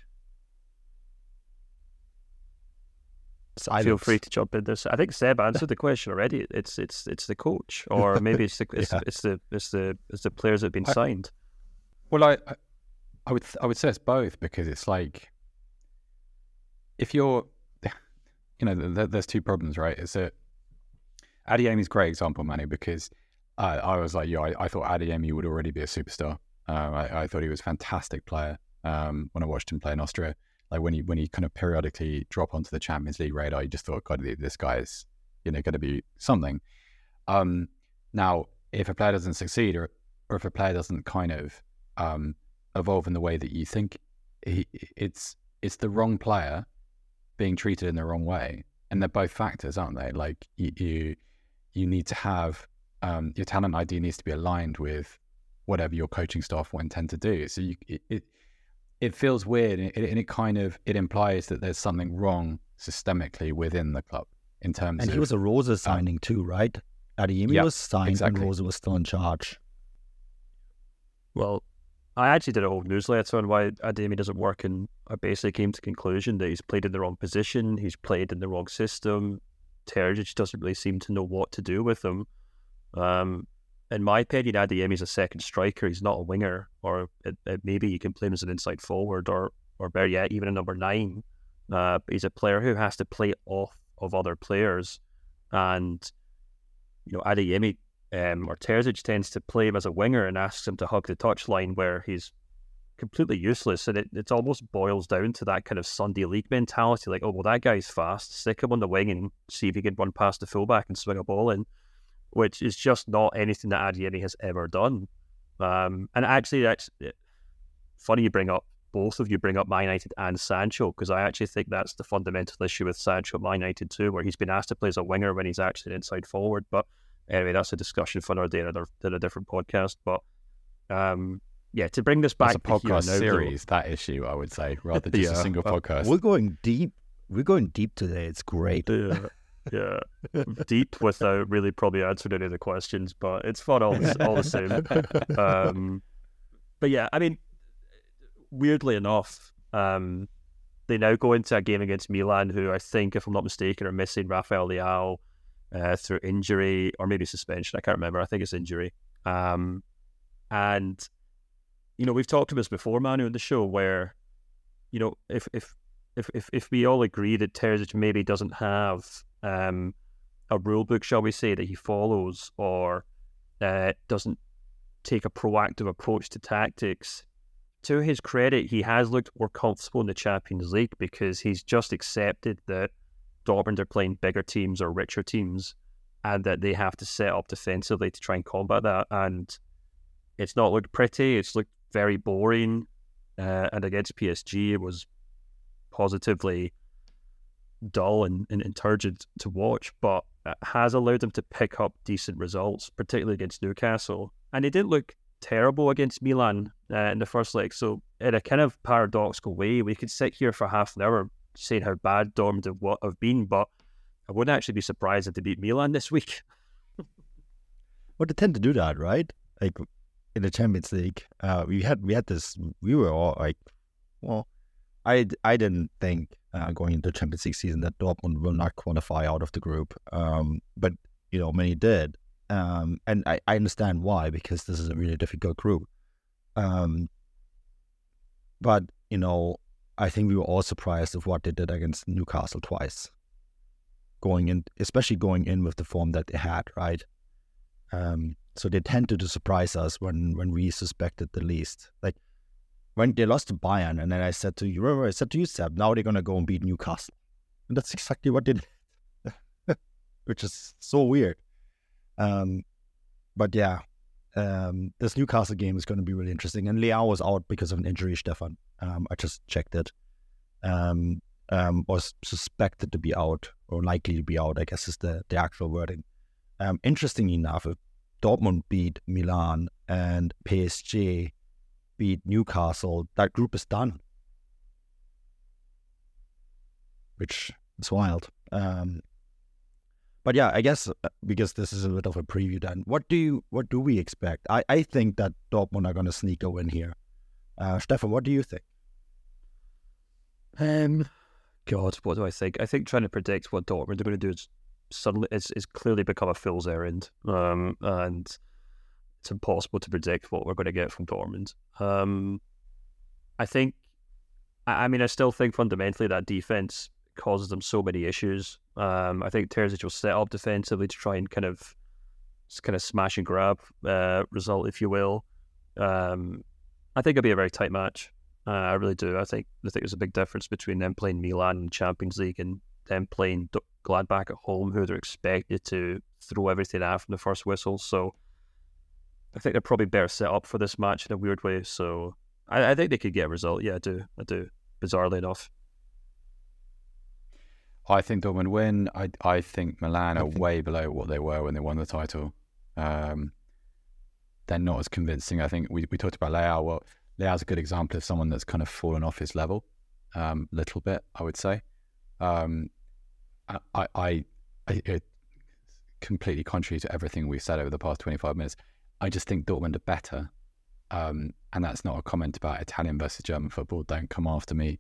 S4: Silence. Feel free to jump in this. I think Seb answered the question already. It's it's it's the coach, or maybe it's the it's, yeah. it's the it's the it's the players that have been I, signed.
S3: Well, I I would I would say it's both because it's like if you're you know there's two problems, right? Is that Adeyemi's great example, Manny, because uh, I was like, yeah, I, I thought Adeyemi would already be a superstar. Uh, I, I, thought he was a fantastic player um, when I watched him play in Austria like when he when he kind of periodically drop onto the Champions League radar, you just thought, God, this guy is you know going to be something. Um, now, if a player doesn't succeed, or or if a player doesn't kind of um, evolve in the way that you think, he, it's it's the wrong player being treated in the wrong way, and they're both factors, aren't they? Like you you, you need to have um, your talent ID needs to be aligned with whatever your coaching staff will intend to do. So you, it, it it feels weird and it, and it, kind of it implies that there's something wrong systemically within the club in terms
S2: and
S3: of,
S2: he was a Rose signing um, too right? Adeyemi yeah, was signed exactly. and Rose was still in charge.
S4: Well I actually did a whole newsletter on why Adeyemi doesn't work and I basically came to the conclusion that he's played in the wrong position he's played in the wrong system. Terzic doesn't really seem to know what to do with him. Um, in my opinion, Adeyemi a second striker. He's not a winger, or it, it, maybe you can play him as an inside forward, or or better yet, even a number nine. Uh, he's a player who has to play off of other players, and you know Adeyemi um, or Terzic tends to play him as a winger and asks him to hug the touchline where he's completely useless, and it, it almost boils down to that kind of Sunday league mentality, like, oh well, that guy's fast, stick him on the wing and see if he can run past the fullback and swing a ball in which is just not anything that Adeyemi has ever done. Um, and actually, that's funny you bring up both of you bring up Man United and Sancho because I actually think that's the fundamental issue with Sancho at Man United too, where he's been asked to play as a winger when he's actually an inside forward. But anyway, that's a discussion for another day in a, different podcast. But um, yeah, to bring this back,
S3: as a podcast now, series, though, that issue I would say, rather than just yeah, a single podcast.
S2: We're going deep. We're going deep today. It's great.
S4: Yeah yeah, deep without really probably answering any of the questions, but it's fun all, all the same. Um, but yeah, I mean, weirdly enough, um, they now go into a game against Milan, who I think, if I'm not mistaken, are missing Rafael Leao uh, through injury or maybe suspension. I can't remember. I think it's injury. Um, and you know, we've talked about this before, Manu, in the show, where you know, if if if if, if we all agree that Terzic maybe doesn't have um, a rule book, shall we say, that he follows or uh, doesn't take a proactive approach to tactics. To his credit, he has looked more comfortable in the Champions League because he's just accepted that Dortmund are playing bigger teams or richer teams and that they have to set up defensively to try and combat that. And it's not looked pretty, it's looked very boring. Uh, and against PSG, it was positively dull and, and, and turgid to watch, but has allowed them to pick up decent results, particularly against Newcastle. And they didn't look terrible against Milan uh, in the first leg. So, in a kind of paradoxical way, we could sit here for half an hour saying how bad Dortmund have, been, but I wouldn't actually be surprised if they beat Milan this week.
S2: well, they tend to do that, right? Like in the Champions League, uh, we had we had this. We were all like, well, I I didn't think uh, going into the Champions League season that Dortmund will not qualify out of the group. Um, but you know, many did, um, and I, I understand why because this is a really difficult group. Um, but you know, I think we were all surprised of what they did against Newcastle twice, going in, especially going in with the form that they had, right? Um, so they tended to surprise us when when we suspected the least, like when they lost to Bayern, and then I said to you, remember I said to you, Seb, now they're gonna go and beat Newcastle, and that's exactly what they did, which is so weird. Um, but yeah, um, this Newcastle game is going to be really interesting. And Leao was out because of an injury, Stefan. Um, I just checked it. Um, um, was suspected to be out or likely to be out, I guess is the, the actual wording. Um, interestingly enough, if Dortmund beat Milan and PSG beat Newcastle, that group is done. Which is wild. Um, but yeah, I guess uh, because this is a bit of a preview, then what do you what do we expect? I, I think that Dortmund are going to sneak a win here. Uh, Stefan, what do you think?
S4: Um, God, what do I think? I think trying to predict what Dortmund are going to do is suddenly is, it's clearly become a fool's errand. Um, and it's impossible to predict what we're going to get from Dortmund. Um, I think, I, I mean, I still think fundamentally that defense causes them so many issues. Um, I think Terzic will set up defensively to try and kind of, kind of smash and grab uh, result, if you will. Um, I think it'll be a very tight match. Uh, I really do. I think I think there's a big difference between them playing Milan in Champions League and them playing Gladbach at home, who they're expected to throw everything at from the first whistle. So I think they're probably better set up for this match in a weird way. So I, I think they could get a result. Yeah, I do. I do. Bizarrely enough.
S3: I think Dortmund win. I I think Milan are way below what they were when they won the title. Um, they're not as convincing. I think we, we talked about Leao. Well, Leao's a good example of someone that's kind of fallen off his level a um, little bit, I would say. Um, I, I, I, I, completely contrary to everything we've said over the past 25 minutes, I just think Dortmund are better. Um, and that's not a comment about Italian versus German football. Don't come after me,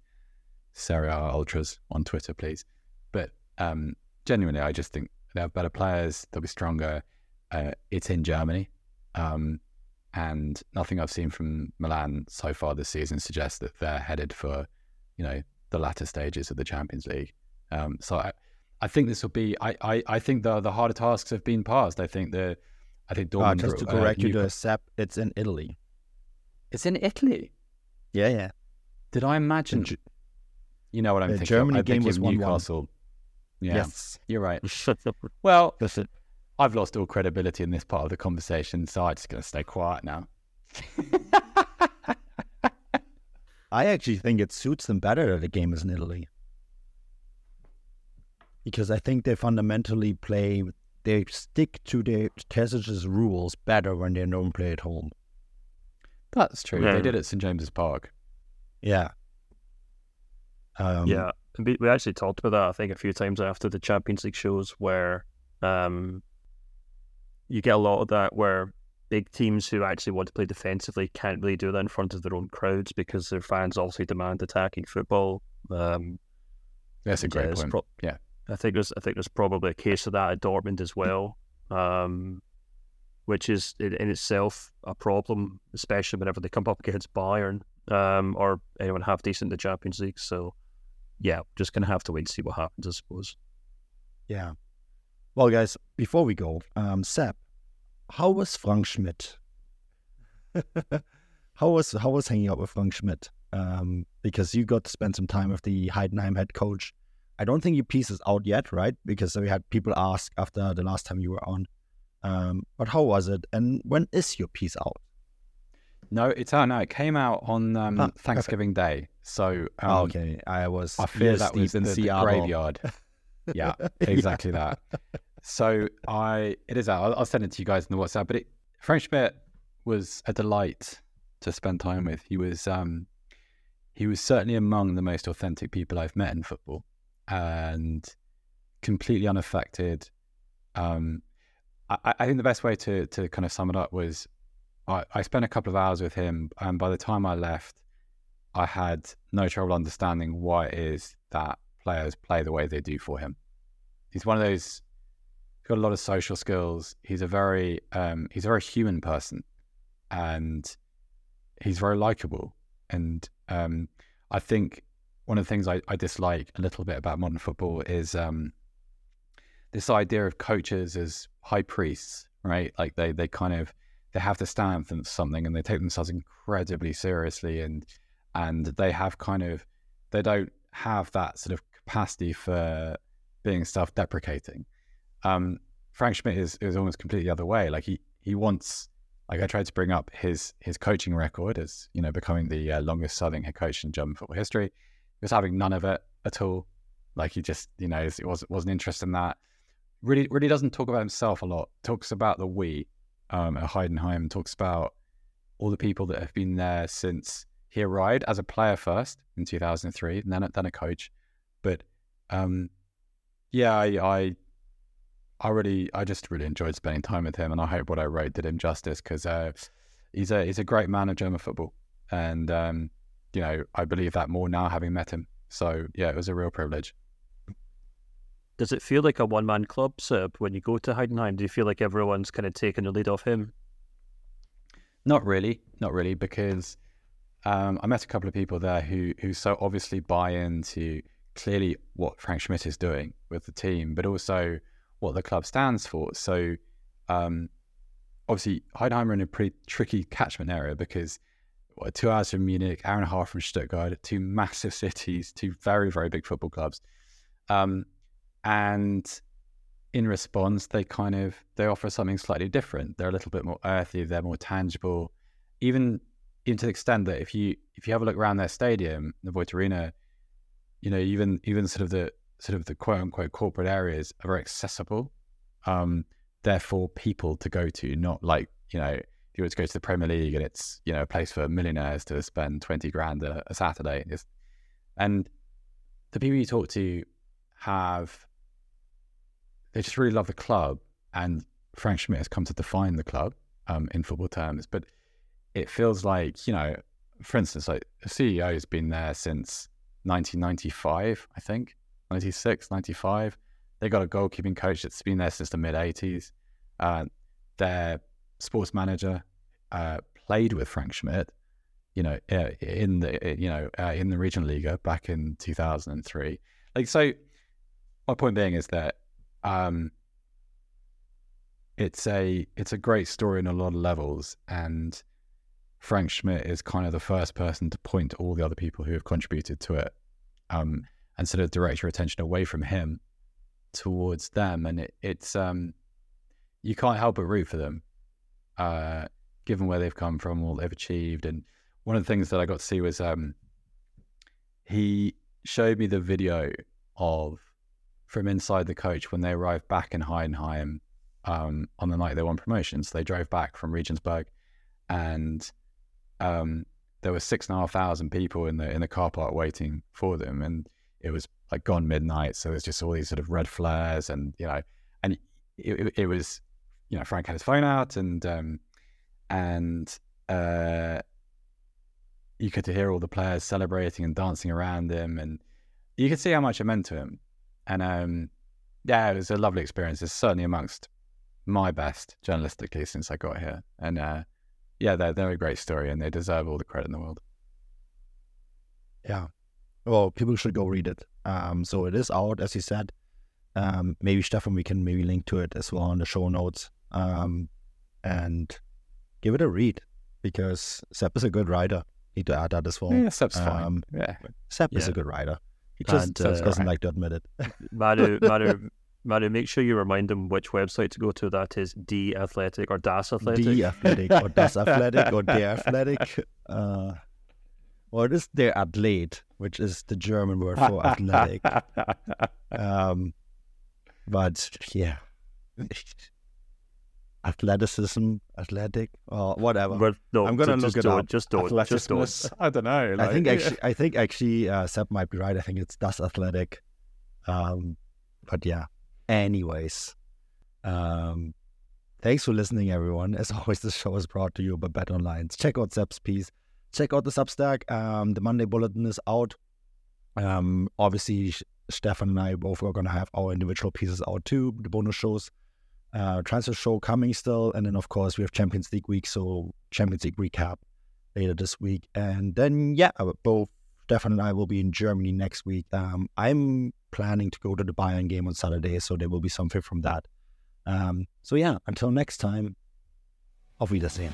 S3: Serie A ultras on Twitter, please. But um, genuinely, I just think they have better players. They'll be stronger. Uh, it's in Germany. Um, and nothing I've seen from Milan so far this season suggests that they're headed for, you know, the latter stages of the Champions League. Um, so I, I think this will be. I, I, I think the the harder tasks have been passed. I think the, I think Dortmund.
S2: Uh, just to correct uh, you, to accept it's in Italy.
S3: It's in Italy.
S2: Yeah, yeah.
S3: Did I imagine?
S2: Ge-
S3: you know what I'm
S2: the
S3: thinking.
S2: Germany
S3: I'm
S2: game
S3: thinking
S2: was one
S3: Newcastle. Yeah.
S2: Yes,
S3: you're right. well,
S2: listen.
S3: I've lost all credibility in this part of the conversation, so I'm just going to stay quiet now.
S2: I actually think it suits them better that the game is in Italy. Because I think they fundamentally play, they stick to the Terzic's rules better when they don't play at home.
S3: That's true.
S4: Yeah.
S3: They did it at St James's Park.
S2: Yeah. Um,
S4: yeah, we we actually talked about that. I think a few times after the Champions League shows, where um, you get a lot of that where big teams who actually want to play defensively can't really do that in front of their own crowds because their fans also demand attacking football. Um,
S3: That's a great
S4: yeah,
S3: point.
S4: pro-
S3: yeah.
S4: I think there's I think there's probably a case of that at Dortmund as well, um, which is in, in itself a problem, especially whenever they come up against Bayern um, or anyone half decent in the Champions League. So, yeah, just gonna have to wait and see what happens, I suppose.
S2: Yeah. Well, guys, before we go, um, Seb, how was Frank Schmidt? how was how was hanging out with Frank Schmidt? Um, because you got to spend some time with the Heidenheim head coach. I don't think your piece is out yet, right? Because we had people ask after the last time you were on. Um, but how was it? And when is your piece out?
S3: No, it's out now. It came out on um,
S2: Ah.
S3: Thanksgiving Day. So um,
S2: oh, okay, I was.
S3: I fear that was
S2: in
S3: the,
S2: Seattle.
S3: graveyard. Yeah, exactly that. So I, it is out. I'll, I'll send it to you guys in the WhatsApp. But it, Frank Schmidt was a delight to spend time with. He was, um, he was certainly among the most authentic people I've met in football, and completely unaffected. Um, I, I think the best way to to kind of sum it up was, I, I spent a couple of hours with him, and by the time I left, I had no trouble understanding why it is that players play the way they do for him. He's one of those he's got a lot of social skills. He's a very um, he's a very human person, and he's very likable. And um, I think one of the things I, I dislike a little bit about modern football is um, this idea of coaches as high priests, right? Like they they kind of they have to stand for something and they take themselves incredibly seriously and and they have kind of they don't have that sort of capacity for being self-deprecating. Um, Frank Schmidt is is almost completely the other way. Like he he wants like I tried to bring up his his coaching record as you know becoming the uh, longest serving head coach in German football history. Was having none of it at all. Like he just you know it wasn't wasn't interested in that. Really really doesn't talk about himself a lot. Talks about the we um, at Heidenheim. Talks about all the people that have been there since he arrived as a player first in 2003, and then then a coach. But um, yeah, I, I I really I just really enjoyed spending time with him, and I hope what I wrote did him justice because uh, he's a he's a great man of German football, and um, you know I believe that more now having met him. So yeah, it was a real privilege.
S4: Does it feel like a one man club, Seb, when you go to Heidenheim? Do you feel like everyone's kind of taking the lead off him?
S3: Not really, not really, because um, I met a couple of people there who who so obviously buy into clearly what Frank Schmidt is doing with the team, but also what the club stands for. So um, obviously Heidenheim are in a pretty tricky catchment area because what, two hours from Munich, hour and a half from Stuttgart, two massive cities, two very very big football clubs, um, and in response, they kind of they offer something slightly different. They're a little bit more earthy. They're more tangible, even even to the extent that if you if you have a look around their stadium, the Voith Arena, you know, even even sort of the sort of the quote unquote corporate areas are very accessible. Um, therefore, people to go to, not like you know, you to go to the Premier League and it's you know a place for millionaires to spend twenty grand a, a Saturday, it's, and the people you talk to have they just really love the club, and Frank Schmidt has come to define the club um, in football terms. But it feels like you know, for instance, like the CEO has been there since 1995, I think, 96, 95. They got a goalkeeping coach that's been there since the mid 80s. Uh, their sports manager uh, played with Frank Schmidt, you know, uh, in the you know uh, in the regional back in 2003. Like so, my point being is that um, it's a it's a great story in a lot of levels, and Frank Schmidt is kind of the first person to point to all the other people who have contributed to it, um, and sort of direct your attention away from him towards them, and it, it's um, you can't help but root for them, uh, given where they've come from, all they've achieved, and one of the things that I got to see was um, he showed me the video of from inside the coach when they arrived back in Heidenheim um, on the night they won promotion. So they drove back from Regensburg, and um, there were six and a half thousand people in the in the car park waiting for them, and it was like gone midnight. So there's just all these sort of red flares, and you know, and it, it, it was, you know, Frank had his phone out, and um, and uh, you could hear all the players celebrating and dancing around him, and you could see how much it meant to him. And um, yeah, it was a lovely experience. It's certainly amongst my best journalistically since I got here. And uh, yeah, they're, they're a great story and they deserve all the credit in the world.
S2: Yeah. Well, people should go read it. Um, so it is out, as you said. Um, maybe Stefan, we can maybe link to it as well in the show notes. Um, and give it a read because Seb is a good writer. Need to add that as well.
S3: Yeah, Seb's fine.
S2: Um,
S3: Yeah.
S2: Seb is a good writer. He just
S4: uh,
S2: doesn't like to admit it.
S4: Manu, Manu, Manu, make sure you remind them which website to go to. That is D Athletic or Das Athletic.
S2: The Athletic or Das Athletic or Der Athletic. Uh, or it is Der Athlet, which is the German word for athletic. Um, but yeah, athleticism, athletic, or whatever.
S4: Well, no,
S2: I'm gonna
S4: ju-
S2: look
S4: just
S2: it
S4: don't,
S2: up.
S4: Just don't. Just don't.
S3: Athleticismus. I don't know.
S2: I think actually, I think actually, uh, Seb might be right. I think it's Das Athletic. Um, but yeah. Anyways, um, thanks for listening, everyone. As always, this show is brought to you by Bet Online. Check out Seb's piece. Check out the Substack. Um, the Monday Bulletin is out. Um, obviously, Stefan and I both are going to have our individual pieces out too. The bonus shows, uh, transfer show coming still, and then of course we have Champions League week, so Champions League recap later this week, and then yeah, both Stefan and I will be in Germany next week. Um, I'm planning to go to the Bayern game on Saturday, so there will be something from that. Um, so yeah, until next time, auf Wiedersehen.